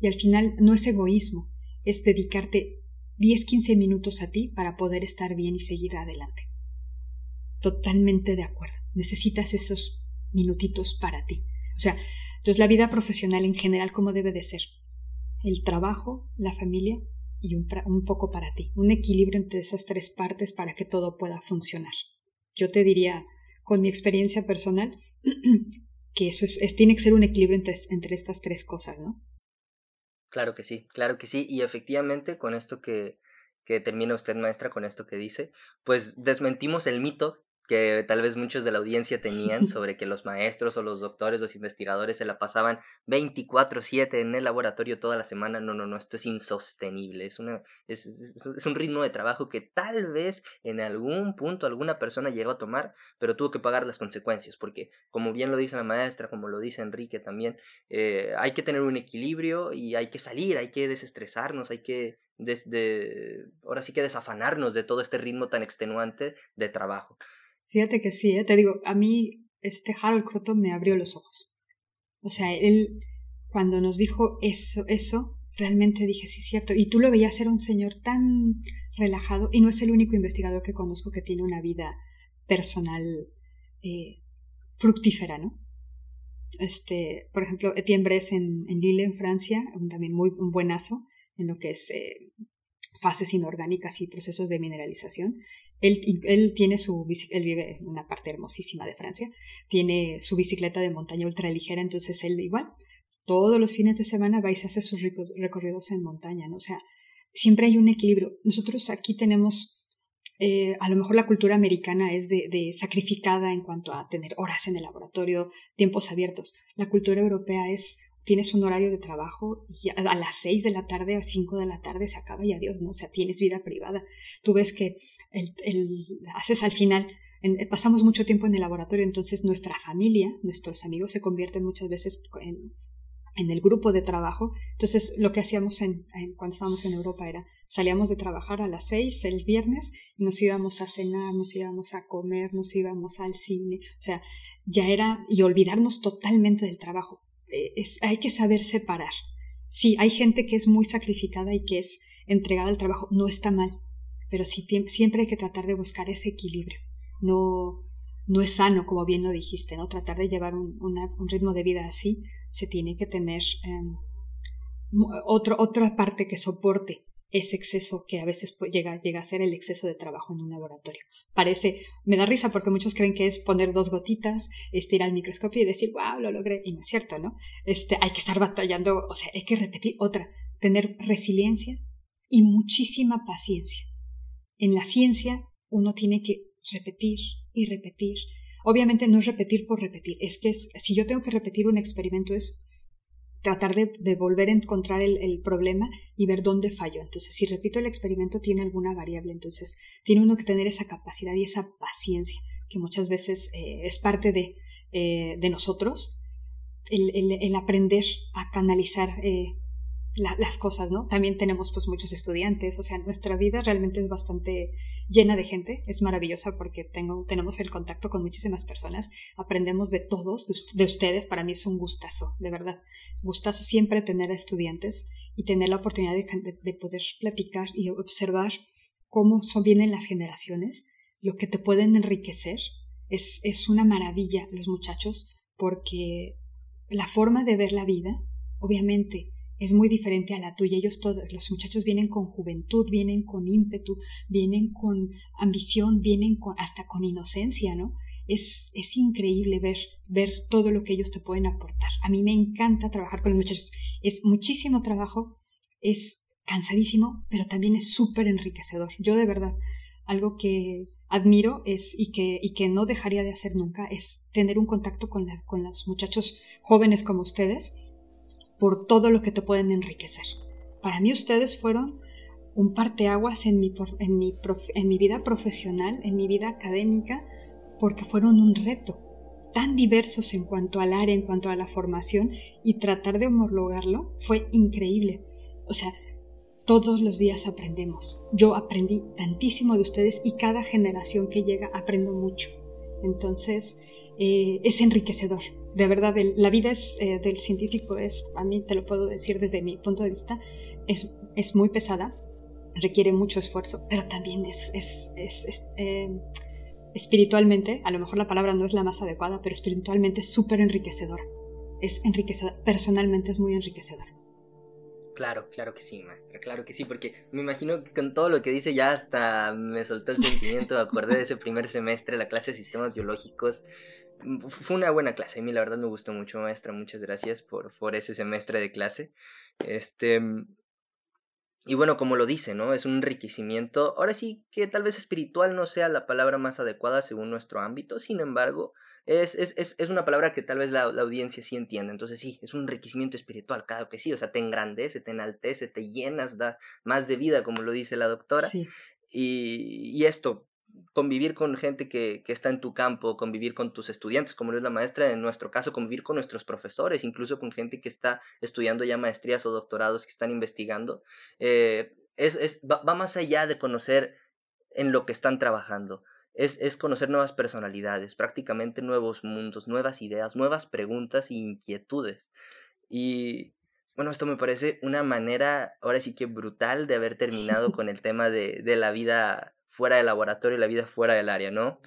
y al final no es egoísmo, es dedicarte 10, 15 minutos a ti para poder estar bien y seguir adelante. Totalmente de acuerdo. Necesitas esos minutitos para ti. O sea, entonces la vida profesional en general, ¿cómo debe de ser? El trabajo, la familia y un, un, poco para ti, un equilibrio entre esas tres partes para que todo pueda funcionar. Yo te diría, con mi experiencia personal, que eso es, tiene que ser un equilibrio entre, entre estas tres cosas, ¿no? Claro que sí, claro que sí, y efectivamente con esto que, que termina usted, maestra, con esto que dice, pues desmentimos el mito que tal vez muchos de la audiencia tenían sobre que los maestros o los doctores, los investigadores se la pasaban 24/7 en el laboratorio toda la semana. No, no, no, esto es insostenible. Es, una, es, es, un ritmo de trabajo que tal vez en algún punto alguna persona llegó a tomar, pero tuvo que pagar las consecuencias, porque como bien lo dice la maestra, como lo dice Enrique también, eh, hay que tener un equilibrio y hay que salir, hay que desestresarnos, hay que desde, ahora sí que desafanarnos de todo este ritmo tan extenuante de trabajo. Fíjate que sí, ¿eh? te digo, a mí este Harold Croton me abrió los ojos. O sea, él cuando nos dijo eso, eso, realmente dije, sí, cierto. Y tú lo veías ser un señor tan relajado y no es el único investigador que conozco que tiene una vida personal eh, fructífera, ¿no? Este, por ejemplo, Etienne Bress en, Lille, en Francia, un, también muy un buenazo en lo que es eh, fases inorgánicas y procesos de mineralización. Él, él tiene su él vive en una parte hermosísima de Francia, tiene su bicicleta de montaña ultraligera, entonces él igual, todos los fines de semana vais a hacer sus recorridos en montaña, ¿no? O sea, siempre hay un equilibrio. Nosotros aquí tenemos, eh, a lo mejor la cultura americana es de, sacrificada en cuanto a tener horas en el laboratorio, tiempos abiertos. La cultura europea es tienes un horario de trabajo y a las seis de la tarde a cinco de la tarde se acaba y adiós, ¿no? O sea, tienes vida privada. Tú ves que el, el, haces al final, pasamos mucho tiempo en el laboratorio, entonces nuestra familia, nuestros amigos se convierten muchas veces en, en el grupo de trabajo. Entonces, lo que hacíamos en, cuando estábamos en Europa era, salíamos de trabajar a las seis el viernes y nos íbamos a cenar, nos íbamos a comer, nos íbamos al cine. O sea, ya era, y olvidarnos totalmente del trabajo. Eh, es, hay que saber separar. Sí, hay gente que es muy sacrificada y que es entregada al trabajo, no está mal, pero siempre hay que tratar de buscar ese equilibrio. No, no es sano, como bien lo dijiste, ¿no? Tratar de llevar un, un ritmo de vida así, se tiene que tener em, otro, otra parte que soporte ese exceso que a veces llega, llega a ser el exceso de trabajo en un laboratorio. Parece, me da risa porque muchos creen que es poner dos gotitas, estirar el microscopio y decir, wow, lo logré, y no es cierto, ¿no? Este, hay que estar batallando, o sea, hay que repetir otra, tener resiliencia y muchísima paciencia. En la ciencia uno tiene que repetir y repetir. Obviamente no es repetir por repetir, es que si yo tengo que repetir un experimento es tratar de, volver a encontrar el, problema y ver dónde falló. Entonces, si repito el experimento, tiene alguna variable. Entonces, tiene uno que tener esa capacidad y esa paciencia, que muchas veces eh, es parte de, eh, nosotros, el, el, aprender a canalizar eh, las cosas, ¿no? También tenemos pues muchos estudiantes, o sea, nuestra vida realmente es bastante llena de gente, es maravillosa porque tengo, tenemos el contacto con muchísimas personas, aprendemos de todos, de, ustedes, para mí es un gustazo, de verdad, gustazo siempre tener a estudiantes y tener la oportunidad de, de poder platicar y observar cómo son, vienen las generaciones, lo que te pueden enriquecer, es, es una maravilla los muchachos porque la forma de ver la vida, obviamente, es muy diferente a la tuya. Ellos todos, los muchachos vienen con juventud, vienen con ímpetu, vienen con ambición, vienen con, hasta con inocencia, ¿no? Es, es increíble ver, ver todo lo que ellos te pueden aportar. A mí me encanta trabajar con los muchachos. Es muchísimo trabajo, es cansadísimo, pero también es súper enriquecedor. Yo de verdad, algo que admiro es y que, y que no dejaría de hacer nunca es tener un contacto con, con los muchachos jóvenes como ustedes por todo lo que te pueden enriquecer. Para mí ustedes fueron un parteaguas en mi, en mi, vida profesional, en mi vida académica, porque fueron un reto tan diversos en cuanto al área, en cuanto a la formación, y tratar de homologarlo fue increíble. O sea, todos los días aprendemos. Yo aprendí tantísimo de ustedes y cada generación que llega aprendo mucho. Entonces, eh, es enriquecedor de verdad, la vida es, eh, del científico es, a mí te lo puedo decir desde mi punto de vista, es, es muy pesada, requiere mucho esfuerzo, pero también es, es, es eh, espiritualmente, a lo mejor la palabra no es la más adecuada, pero espiritualmente es súper enriquecedora. Es enriquecedora, personalmente es muy enriquecedora. Claro, claro que sí, maestra, claro que sí, porque me imagino que con todo lo que dice ya hasta me soltó el sentimiento, acordé de ese primer semestre, la clase de sistemas biológicos, fue una buena clase. A mí la verdad me gustó mucho, maestra. Muchas gracias por, por ese semestre de clase. Este, y bueno, como lo dice, ¿no? Es un enriquecimiento. Ahora sí que tal vez espiritual no sea la palabra más adecuada según nuestro ámbito. Sin embargo, es, es, es, es una palabra que tal vez la, la, audiencia sí entiende. Entonces sí, es un enriquecimiento espiritual, claro que sí. O sea, te engrandece, te enaltece, te llenas, da más de vida, como lo dice la doctora. Sí. Y, y, esto, convivir con gente que, que, está en tu campo, convivir con tus estudiantes, como lo es la maestra, en nuestro caso, convivir con nuestros profesores, incluso con gente que está estudiando ya maestrías o doctorados, que están investigando, eh, es, es, va, más allá de conocer en lo que están trabajando. Es, es, conocer nuevas personalidades, prácticamente nuevos mundos, nuevas ideas, nuevas preguntas e inquietudes. Y bueno, esto me parece una manera, ahora sí que brutal, de haber terminado con el tema de, de la vida fuera del laboratorio y la vida fuera del área, ¿no?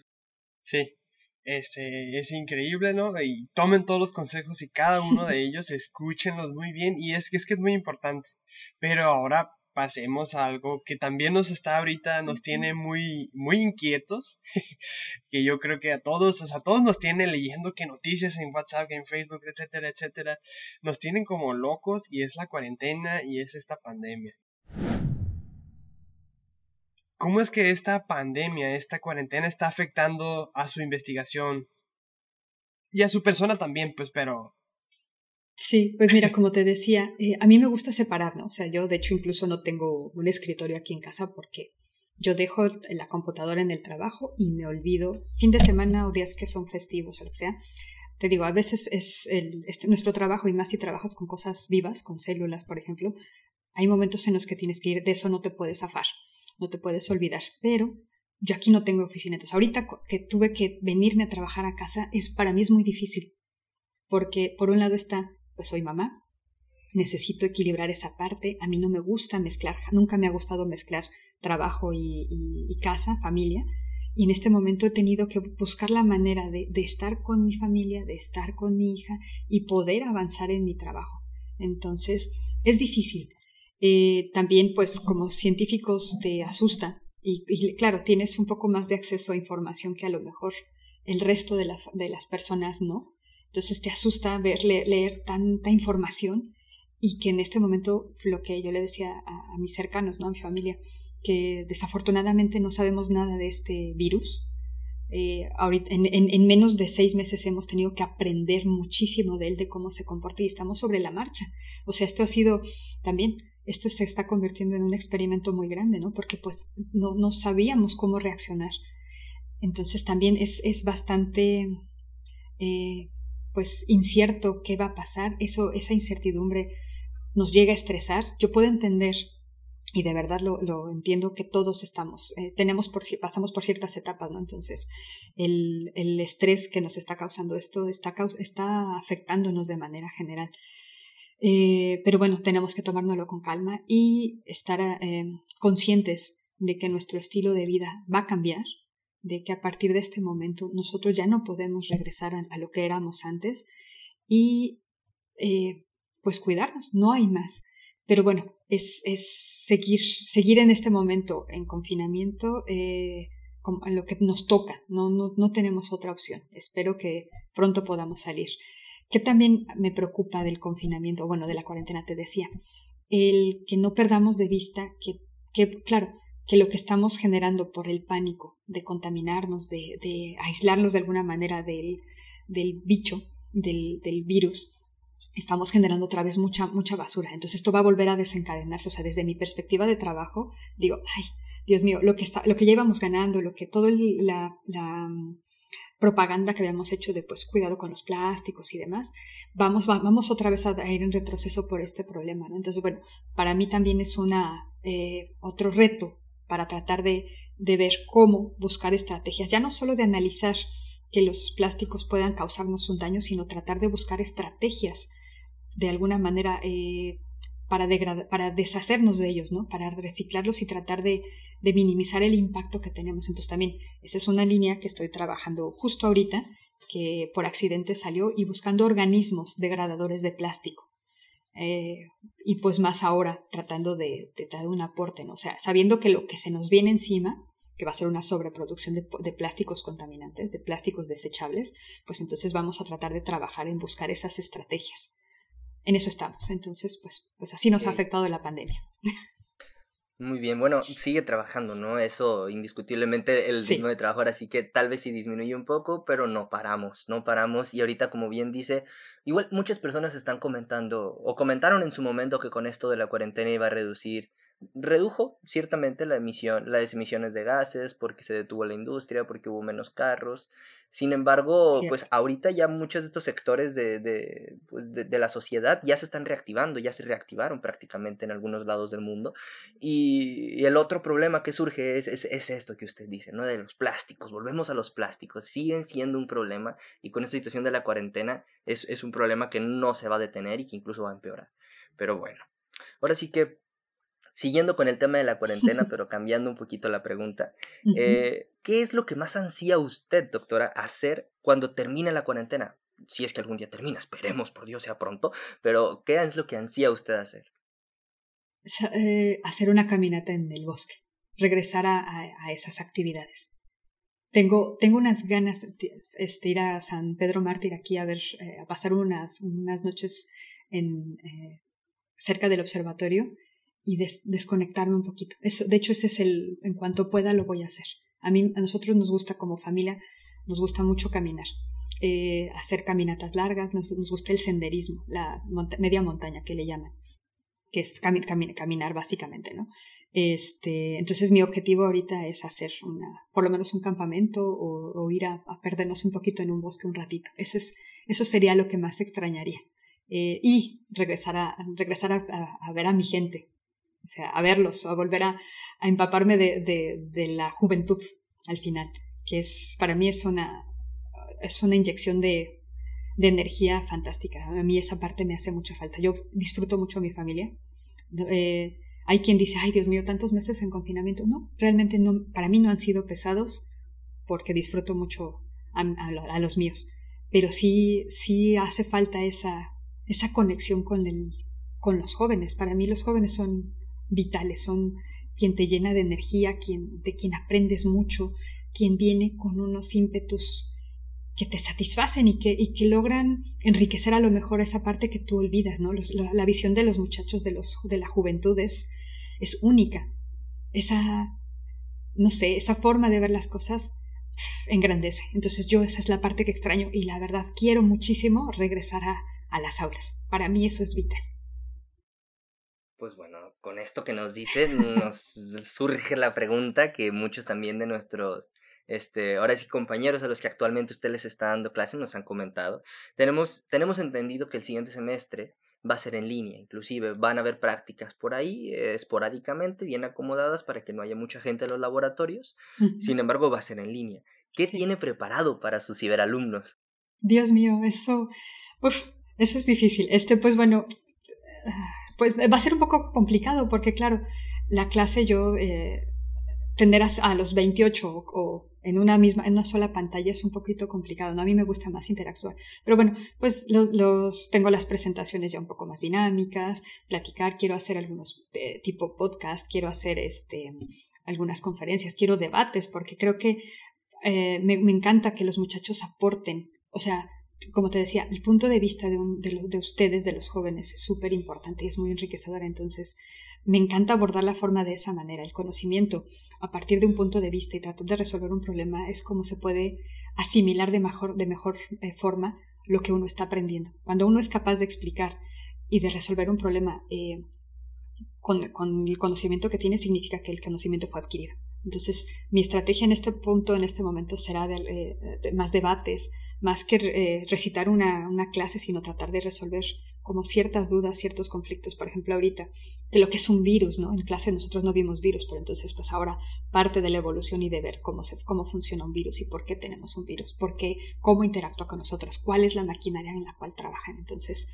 Sí, este, es increíble, ¿no? Y tomen todos los consejos y cada uno de ellos, escúchenlos muy bien y es que es que es muy importante. Pero ahora pasemos a algo que también nos está ahorita, nos tiene muy, muy inquietos, que yo creo que a todos, o sea, a todos nos tiene leyendo que noticias en WhatsApp, en Facebook, etcétera, etcétera, nos tienen como locos y es la cuarentena y es esta pandemia. ¿Cómo es que esta pandemia, esta cuarentena está afectando a su investigación? Y a su persona también, pues, pero... Sí, pues mira, como te decía, eh, a mí me gusta separar, ¿no? O sea, yo de hecho incluso no tengo un escritorio aquí en casa porque yo dejo la computadora en el trabajo y me olvido fin de semana o días que son festivos o lo que sea. Te digo, a veces es el, este, nuestro trabajo y más si trabajas con cosas vivas, con células, por ejemplo, hay momentos en los que tienes que ir, de eso no te puedes zafar no te puedes olvidar, pero yo aquí no tengo oficina. Entonces, ahorita que tuve que venirme a trabajar a casa, es para mí es muy difícil, porque por un lado está, pues soy mamá, necesito equilibrar esa parte, a mí no me gusta mezclar, nunca me ha gustado mezclar trabajo y, casa, familia, y en este momento he tenido que buscar la manera de, estar con mi familia, de estar con mi hija y poder avanzar en mi trabajo. Entonces, es difícil. Eh, también, pues, como científicos te asusta y, claro, tienes un poco más de acceso a información que a lo mejor el resto de, de las personas no. Entonces te asusta ver, leer, tanta información y que en este momento lo que yo le decía a, mis cercanos, ¿no? a mi familia, que desafortunadamente no sabemos nada de este virus. Eh, ahorita, en, en, menos de seis meses hemos tenido que aprender muchísimo de él, de cómo se comporta y estamos sobre la marcha. O sea, esto ha sido también, esto se está convirtiendo en un experimento muy grande, ¿no? Porque pues no, no sabíamos cómo reaccionar. Entonces también es, es bastante, eh, pues, incierto qué va a pasar. Eso, esa incertidumbre nos llega a estresar. Yo puedo entender y de verdad lo, lo entiendo que todos estamos, eh, tenemos por, pasamos por ciertas etapas, ¿no? Entonces, el, el estrés que nos está causando esto está, está afectándonos de manera general. Eh, pero bueno, tenemos que tomárnoslo con calma y estar eh, conscientes de que nuestro estilo de vida va a cambiar, de que a partir de este momento nosotros ya no podemos regresar a, lo que éramos antes y pues cuidarnos, no hay más. Pero bueno, es, es seguir, seguir en este momento en confinamiento eh, en lo que nos toca, no, no, no tenemos otra opción. Espero que pronto podamos salir. Que también me preocupa del confinamiento, bueno, de la cuarentena, te decía, el que no perdamos de vista que, que claro, que lo que estamos generando por el pánico de contaminarnos, de, de aislarnos de alguna manera del, del bicho, del, del virus, estamos generando otra vez mucha, mucha basura. Entonces esto va a volver a desencadenarse. O sea, desde mi perspectiva de trabajo, digo, ay, Dios mío, lo que, está, lo que ya íbamos ganando, lo que toda la, la mm, propaganda que habíamos hecho de pues cuidado con los plásticos y demás, vamos, vamos otra vez a ir en retroceso por este problema. ¿no? Entonces, bueno, para mí también es una, eh, otro reto para tratar de, de ver cómo buscar estrategias, ya no solo de analizar que los plásticos puedan causarnos un daño, sino tratar de buscar estrategias de alguna manera eh, para, para deshacernos de ellos, ¿no? Para reciclarlos y tratar de, de, minimizar el impacto que tenemos. Entonces también esa es una línea que estoy trabajando justo ahorita, que por accidente salió, y buscando organismos degradadores de plástico. Eh, y pues más ahora tratando de, de dar un aporte, ¿no? O sea, sabiendo que lo que se nos viene encima, que va a ser una sobreproducción de, de, plásticos contaminantes, de plásticos desechables, pues entonces vamos a tratar de trabajar en buscar esas estrategias en eso estamos. Entonces, pues, pues así nos ha afectado la pandemia. Muy bien, bueno, sigue trabajando, ¿no? Eso indiscutiblemente el ritmo de trabajo, así que tal vez sí disminuye un poco, pero no paramos, no paramos. Y ahorita, como bien dice, igual muchas personas están comentando o comentaron en su momento que con esto de la cuarentena iba a reducir redujo ciertamente la emisión, las emisiones de gases porque se detuvo la industria, porque hubo menos carros. Sin embargo, pues ahorita ya muchos de estos sectores de, de, pues de, la sociedad ya se están reactivando, ya se reactivaron prácticamente en algunos lados del mundo. Y, el otro problema que surge es, es, esto que usted dice, ¿no? De los plásticos, volvemos a los plásticos, siguen siendo un problema y con esta situación de la cuarentena es, es un problema que no se va a detener y que incluso va a empeorar. Pero bueno, ahora sí que siguiendo con el tema de la cuarentena, pero cambiando un poquito la pregunta, eh, ¿qué es lo que más ansía usted, doctora, hacer cuando termine la cuarentena? Si es que algún día termina, esperemos, por Dios, sea pronto, pero ¿qué es lo que ansía usted hacer? Eh, hacer una caminata en el bosque, regresar a, esas actividades. Tengo, tengo unas ganas de este, ir a San Pedro Mártir aquí a ver, eh, a pasar unas, unas noches en, cerca del observatorio y desconectarme un poquito. Eso, de hecho, ese es el, en cuanto pueda lo voy a hacer. A mí, a nosotros nos gusta como familia, nos gusta mucho caminar, eh, hacer caminatas largas, nos, nos, gusta el senderismo, la media montaña que le llaman, que es caminar básicamente, ¿no? Este, entonces mi objetivo ahorita es hacer una, por lo menos un campamento o, ir a, perdernos un poquito en un bosque un ratito. Eso, es, eso sería lo que más extrañaría. Eh, y regresar, a, regresar a, ver a mi gente, o sea, a verlos, a volver a, a empaparme de, de, de, la juventud, al final, que es, para mí es una, es una inyección de, de energía fantástica. A mí esa parte me hace mucha falta. Yo disfruto mucho a mi familia. Eh, hay quien dice, ay Dios mío, tantos meses en confinamiento. No, realmente no, para mí no han sido pesados porque disfruto mucho a, los míos. Pero sí, sí hace falta esa, esa conexión con, el, con los jóvenes. Para mí los jóvenes son vitales, son quien te llena de energía, quien, de quien aprendes mucho, quien viene con unos ímpetus que te satisfacen y que, y que logran enriquecer a lo mejor esa parte que tú olvidas, ¿no? la, visión de los muchachos de, los, de la juventud es, es única. Esa, no sé, esa forma de ver las cosas engrandece. Entonces yo esa es la parte que extraño y la verdad quiero muchísimo regresar a, a las aulas. Para mí eso es vital. Pues bueno, con esto que nos dicen nos surge la pregunta que muchos también de nuestros este, ahora sí compañeros a los que actualmente usted les está dando clase nos han comentado. Tenemos, tenemos entendido que el siguiente semestre va a ser en línea, inclusive van a haber prácticas por ahí eh, esporádicamente, bien acomodadas para que no haya mucha gente en los laboratorios. Sin embargo, va a ser en línea. ¿Qué tiene preparado para sus ciberalumnos? Dios mío, eso, eso es difícil. Este, pues bueno, pues va a ser un poco complicado porque claro, la clase yo eh, a, los 28 o, en una misma, en una sola pantalla es un poquito complicado, ¿no? A mí me gusta más interactuar. Pero bueno, pues los, tengo las presentaciones ya un poco más dinámicas, platicar, quiero hacer algunos eh, tipo podcast, quiero hacer este algunas conferencias, quiero debates, porque creo que eh, me, me, encanta que los muchachos aporten, o sea, como te decía, el punto de vista de, de, de ustedes, de los jóvenes, es súper importante y es muy enriquecedor, entonces me encanta abordar la forma de esa manera, el conocimiento a partir de un punto de vista y tratar de resolver un problema es como se puede asimilar de mejor, de mejor eh, forma lo que uno está aprendiendo. Cuando uno es capaz de explicar y de resolver un problema eh, con, el conocimiento que tiene, significa que el conocimiento fue adquirido. Entonces, mi estrategia en este punto, en este momento, será de, eh, más debates, más que recitar una, una clase, sino tratar de resolver como ciertas dudas, ciertos conflictos. Por ejemplo, ahorita de lo que es un virus, ¿no? En clase nosotros no vimos virus, pero entonces pues ahora parte de la evolución y de ver cómo, se, cómo funciona un virus y por qué tenemos un virus, por qué, cómo interactúa con nosotros, cuál es la maquinaria en la cual trabajan. Entonces,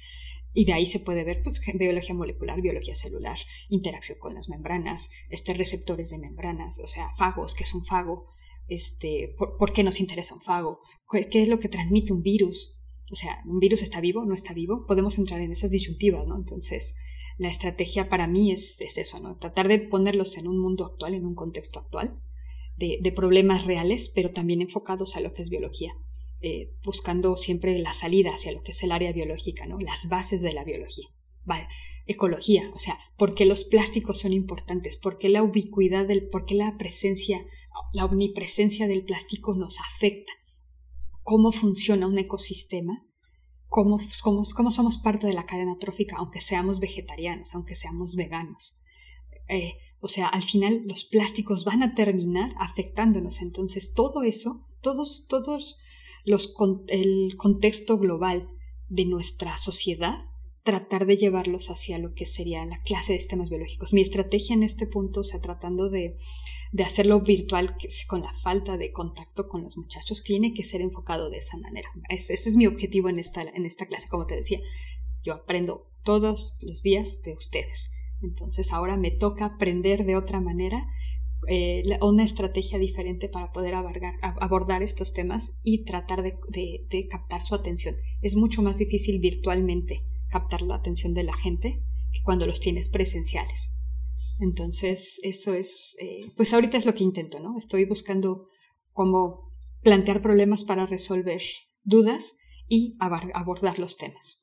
y de ahí se puede ver pues, biología molecular, biología celular, interacción con las membranas, este, receptores de membranas, o sea, fagos, ¿qué es un fago? Este, por, qué nos interesa un fago? ¿Qué es lo que transmite un virus? O sea, ¿un virus está vivo? ¿No está vivo? Podemos entrar en esas disyuntivas, ¿no? Entonces, la estrategia para mí es, es, eso, ¿no? Tratar de ponerlos en un mundo actual, en un contexto actual, de, problemas reales, pero también enfocados a lo que es biología, eh, buscando siempre la salida hacia lo que es el área biológica, ¿no? Las bases de la biología. Ecología, o sea, ¿por qué los plásticos son importantes? ¿Por qué la ubicuidad del, por qué la presencia, la omnipresencia del plástico nos afecta? ¿Cómo funciona un ecosistema? cómo, somos parte de la cadena trófica, aunque seamos vegetarianos, aunque seamos veganos. Eh, o sea, al final los plásticos van a terminar afectándonos. Entonces, todo eso, todos, todos los, el contexto global de nuestra sociedad, tratar de llevarlos hacia lo que sería la clase de sistemas biológicos. Mi estrategia en este punto, o sea, tratando de de hacerlo virtual con la falta de contacto con los muchachos, tiene que ser enfocado de esa manera. ese es mi objetivo en esta, en esta clase, como te decía. Yo aprendo todos los días de ustedes. Entonces ahora me toca aprender de otra manera, eh, una estrategia diferente para poder abordar estos temas y tratar de, de captar su atención. Es mucho más difícil virtualmente captar la atención de la gente que cuando los tienes presenciales. Entonces, eso es, eh, pues ahorita es lo que intento, ¿no? Estoy buscando cómo plantear problemas para resolver dudas y abordar los temas.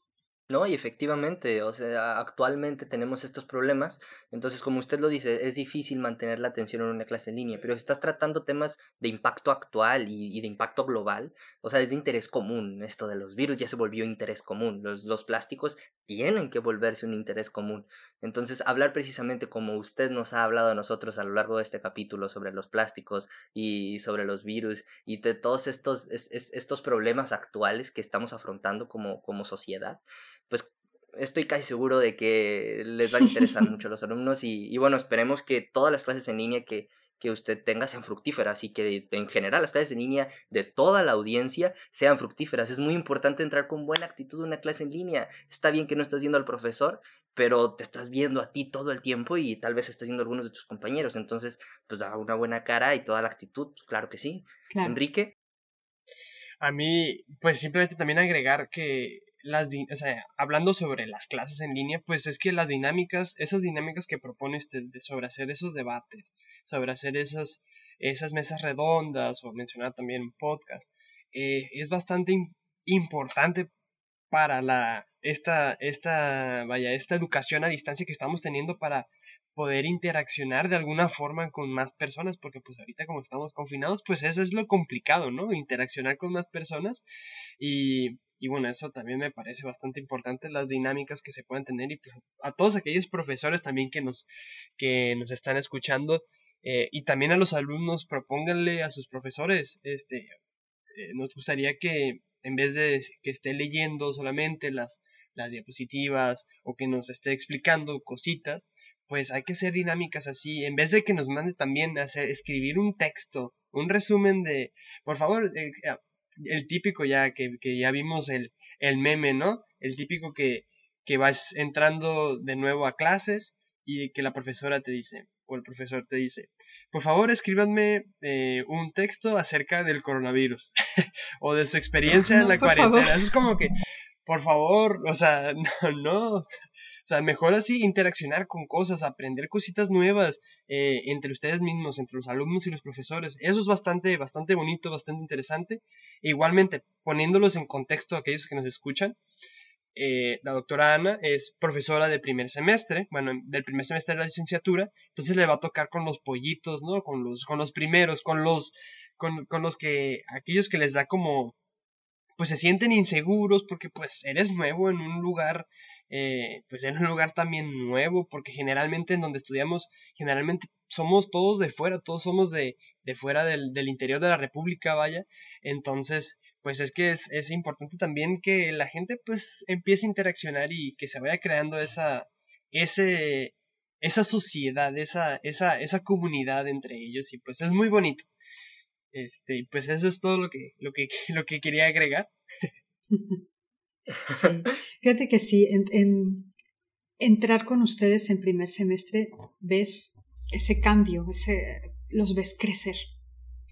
No, y efectivamente, o sea, actualmente tenemos estos problemas, entonces como usted lo dice, es difícil mantener la atención en una clase en línea, pero si estás tratando temas de impacto actual y, de impacto global, o sea, es de interés común, esto de los virus ya se volvió interés común, los, los plásticos tienen que volverse un interés común, entonces hablar precisamente como usted nos ha hablado a nosotros a lo largo de este capítulo sobre los plásticos y sobre los virus y de todos estos, estos problemas actuales que estamos afrontando como, como sociedad, pues estoy casi seguro de que les van a interesar mucho a los alumnos y, bueno, esperemos que todas las clases en línea que, que usted tenga sean fructíferas y que en general las clases en línea de toda la audiencia sean fructíferas. Es muy importante entrar con buena actitud a una clase en línea. Está bien que no estás viendo al profesor, pero te estás viendo a ti todo el tiempo y tal vez estás viendo a algunos de tus compañeros. Entonces, pues da una buena cara y toda la actitud, claro que sí. Enrique. A mí, pues simplemente también agregar que las, o sea, hablando sobre las clases en línea, pues es que las dinámicas, esas dinámicas que propone usted sobre hacer esos debates, sobre hacer esas, esas mesas redondas o mencionar también un podcast, eh, es bastante importante para la, esta, esta, vaya, esta educación a distancia que estamos teniendo para poder interaccionar de alguna forma con más personas, porque pues ahorita como estamos confinados, pues eso es lo complicado, ¿no? Interaccionar con más personas y, y bueno, eso también me parece bastante importante, las dinámicas que se puedan tener y pues a todos aquellos profesores también que nos, que nos están escuchando eh, y también a los alumnos propónganle a sus profesores, este, eh, nos gustaría que en vez de que esté leyendo solamente las, las diapositivas o que nos esté explicando cositas, pues hay que hacer dinámicas así, en vez de que nos mande también hacer, escribir un texto, un resumen de, por favor, eh, el típico ya que, que ya vimos el, el, meme, ¿no? El típico que, que vas entrando de nuevo a clases y que la profesora te dice, o el profesor te dice, por favor escríbanme eh, un texto acerca del coronavirus o de su experiencia en la cuarentena. Eso es como que, por favor, o sea, no, no, o sea, mejor así interaccionar con cosas, aprender cositas nuevas eh, entre ustedes mismos, entre los alumnos y los profesores. Eso es bastante, bastante bonito, bastante interesante. E igualmente, poniéndolos en contexto aquellos que nos escuchan, eh, la doctora Ana es profesora de primer semestre, bueno, del primer semestre de la licenciatura, entonces le va a tocar con los pollitos, ¿no? Con los, con los primeros, con los, con, con los que, aquellos que les da como, pues se sienten inseguros porque pues eres nuevo en un lugar eh, pues en un lugar también nuevo, porque generalmente en donde estudiamos, generalmente somos todos de fuera, todos somos de, de fuera del, del, interior de la República, vaya. Entonces, pues es que es, es, importante también que la gente pues empiece a interaccionar y que se vaya creando esa, ese, esa sociedad, esa, esa, esa comunidad entre ellos y pues es muy bonito. Este, pues eso es todo lo que, lo que, lo que quería agregar. Fíjate que sí, en, entrar con ustedes en primer semestre, ves ese cambio, ese, los ves crecer.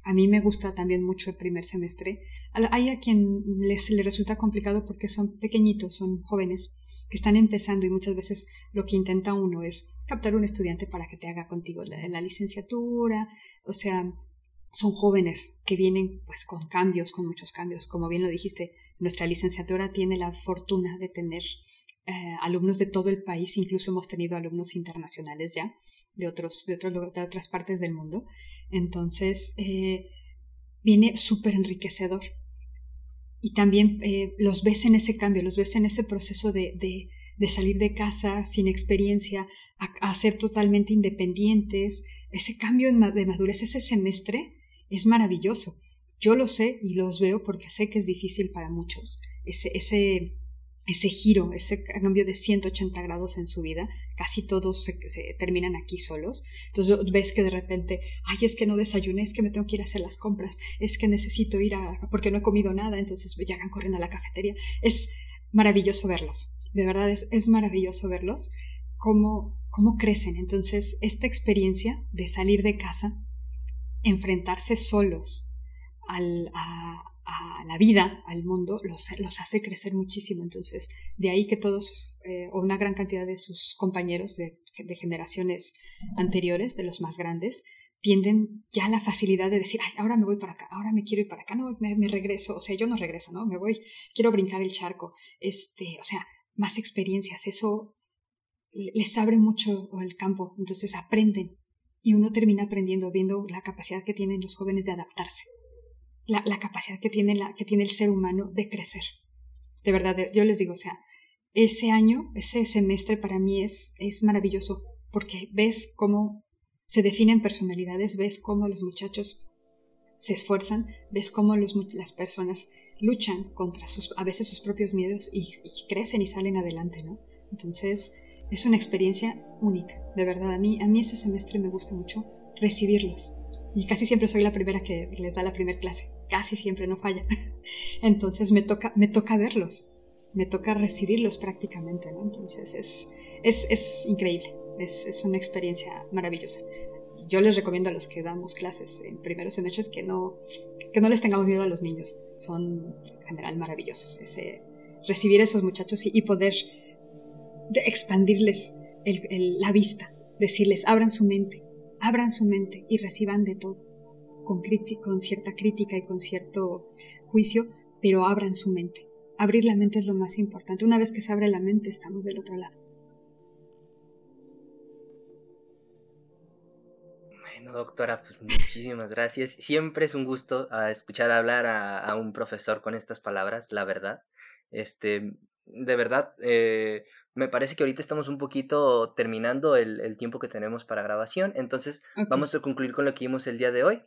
A mí me gusta también mucho el primer semestre. Hay a quien les, le resulta complicado porque son pequeñitos, son jóvenes que están empezando y muchas veces lo que intenta uno es captar un estudiante para que te haga contigo la, la licenciatura, o sea, son jóvenes que vienen pues con cambios, con muchos cambios, como bien lo dijiste, nuestra licenciatura tiene la fortuna de tener eh, alumnos de todo el país, incluso hemos tenido alumnos internacionales ya, de, otros, de, otras partes del mundo. Entonces, eh, viene súper enriquecedor. Y también eh, los ves en ese cambio, los ves en ese proceso de, de, salir de casa sin experiencia, a, ser totalmente independientes. Ese cambio de madurez, ese semestre, es maravilloso. Yo lo sé y los veo porque sé que es difícil para muchos. Ese, ese, ese giro, ese cambio de 180 grados en su vida, casi todos se, terminan aquí solos. Entonces ves que de repente, ay, es que no desayuné, es que me tengo que ir a hacer las compras, es que necesito ir a, porque no he comido nada, entonces llegan corriendo a la cafetería. Es maravilloso verlos, de verdad es, es maravilloso verlos, cómo, cómo crecen. Entonces, esta experiencia de salir de casa, enfrentarse solos, al, a, la vida, al mundo, los, los, hace crecer muchísimo. Entonces, de ahí que todos, eh, o una gran cantidad de sus compañeros de, generaciones anteriores, de los más grandes, tienden ya la facilidad de decir, ay, ahora me voy para acá, ahora me quiero ir para acá, no, me, me, regreso, o sea, yo no regreso, ¿no? Me voy, quiero brincar el charco, este, o sea, más experiencias, eso les abre mucho el campo, entonces aprenden y uno termina aprendiendo, viendo la capacidad que tienen los jóvenes de adaptarse la, capacidad que tiene, la, que tiene el ser humano de crecer. De verdad, yo les digo, o sea, ese año, ese semestre para mí es, es maravilloso porque ves cómo se definen personalidades, ves cómo los muchachos se esfuerzan, ves cómo los, las personas luchan contra sus, a veces sus propios miedos y, y, crecen y salen adelante, ¿no? Entonces, es una experiencia única, de verdad. A mí, a mí ese semestre me gusta mucho recibirlos. Y casi siempre soy la primera que les da la primera clase. Casi siempre no falla. Entonces me toca, me toca verlos. Me toca recibirlos prácticamente, ¿no? Entonces es, es, es increíble. Es, es, una experiencia maravillosa. Yo les recomiendo a los que damos clases en primeros semestres que no, que no les tengamos miedo a los niños. Son en general maravillosos. Ese, recibir a esos muchachos y, poder expandirles la vista, decirles, abran su mente, abran su mente y reciban de todo, con, con cierta crítica y con cierto juicio, pero abran su mente. Abrir la mente es lo más importante. Una vez que se abre la mente, estamos del otro lado. Bueno, doctora, pues muchísimas gracias. Siempre es un gusto ah, escuchar hablar a, un profesor con estas palabras, la verdad. Este, de verdad, eh, me parece que ahorita estamos un poquito terminando el, tiempo que tenemos para grabación, entonces vamos a concluir con lo que vimos el día de hoy.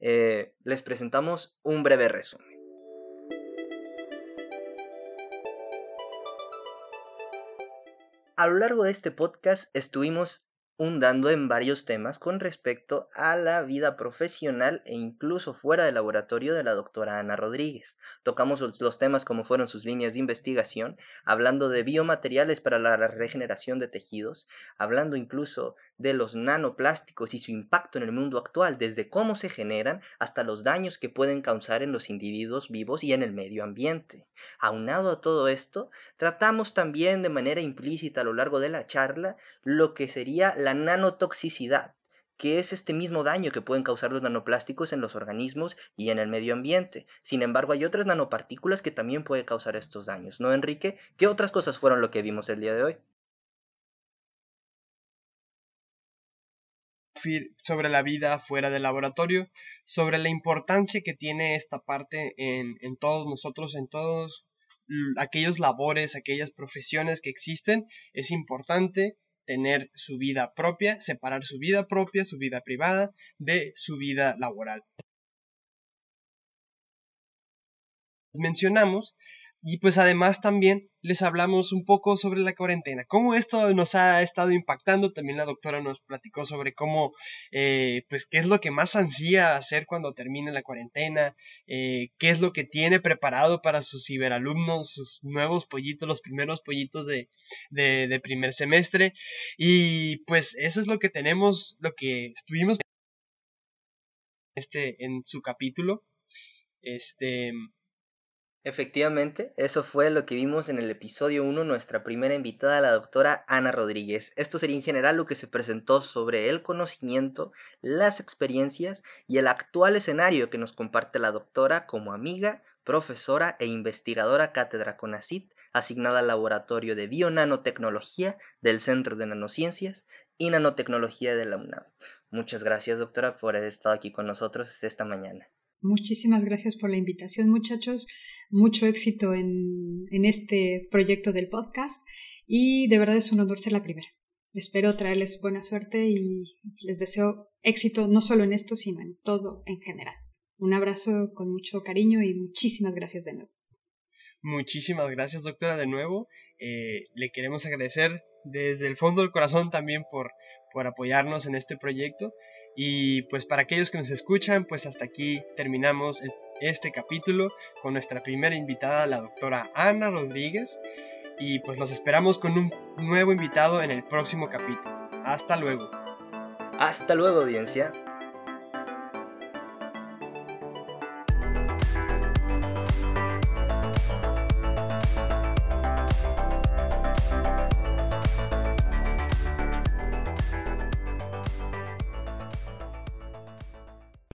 Eh, les presentamos un breve resumen. A lo largo de este podcast estuvimos hundando en varios temas con respecto a la vida profesional e incluso fuera del laboratorio de la doctora Ana Rodríguez. Tocamos los temas como fueron sus líneas de investigación, hablando de biomateriales para la regeneración de tejidos, hablando incluso de los nanoplásticos y su impacto en el mundo actual, desde cómo se generan hasta los daños que pueden causar en los individuos vivos y en el medio ambiente. Aunado a todo esto, tratamos también de manera implícita a lo largo de la charla lo que sería la nanotoxicidad, que es este mismo daño que pueden causar los nanoplásticos en los organismos y en el medio ambiente. Sin embargo, hay otras nanopartículas que también pueden causar estos daños, ¿no, Enrique? ¿Qué otras cosas fueron lo que vimos el día de hoy? sobre la vida fuera del laboratorio, sobre la importancia que tiene esta parte en, en todos nosotros, en todos aquellos labores, aquellas profesiones que existen, es importante tener su vida propia, separar su vida propia, su vida privada, de su vida laboral. Mencionamos y pues además también les hablamos un poco sobre la cuarentena, cómo esto nos ha estado impactando. También la doctora nos platicó sobre cómo, eh, pues, qué es lo que más ansía hacer cuando termine la cuarentena, eh, qué es lo que tiene preparado para sus ciberalumnos, sus nuevos pollitos, los primeros pollitos de, de, de primer semestre. Y pues eso es lo que tenemos, lo que estuvimos este, en su capítulo. Este, Efectivamente, eso fue lo que vimos en el episodio 1, nuestra primera invitada, la doctora Ana Rodríguez. Esto sería en general lo que se presentó sobre el conocimiento, las experiencias y el actual escenario que nos comparte la doctora como amiga, profesora e investigadora cátedra CONACIT, asignada al Laboratorio de Bionanotecnología del Centro de Nanociencias y Nanotecnología de la UNAM. Muchas gracias, doctora, por haber estado aquí con nosotros esta mañana. Muchísimas gracias por la invitación, muchachos. Mucho éxito en, en, este proyecto del podcast y de verdad es un honor ser la primera. Espero traerles buena suerte y les deseo éxito no solo en esto, sino en todo en general. Un abrazo con mucho cariño y muchísimas gracias de nuevo. Muchísimas gracias, doctora, de nuevo. Eh, le queremos agradecer desde el fondo del corazón también por, por apoyarnos en este proyecto y pues para aquellos que nos escuchan, pues hasta aquí terminamos este capítulo con nuestra primera invitada, la doctora Ana Rodríguez. Y pues los esperamos con un nuevo invitado en el próximo capítulo. Hasta luego. Hasta luego, audiencia.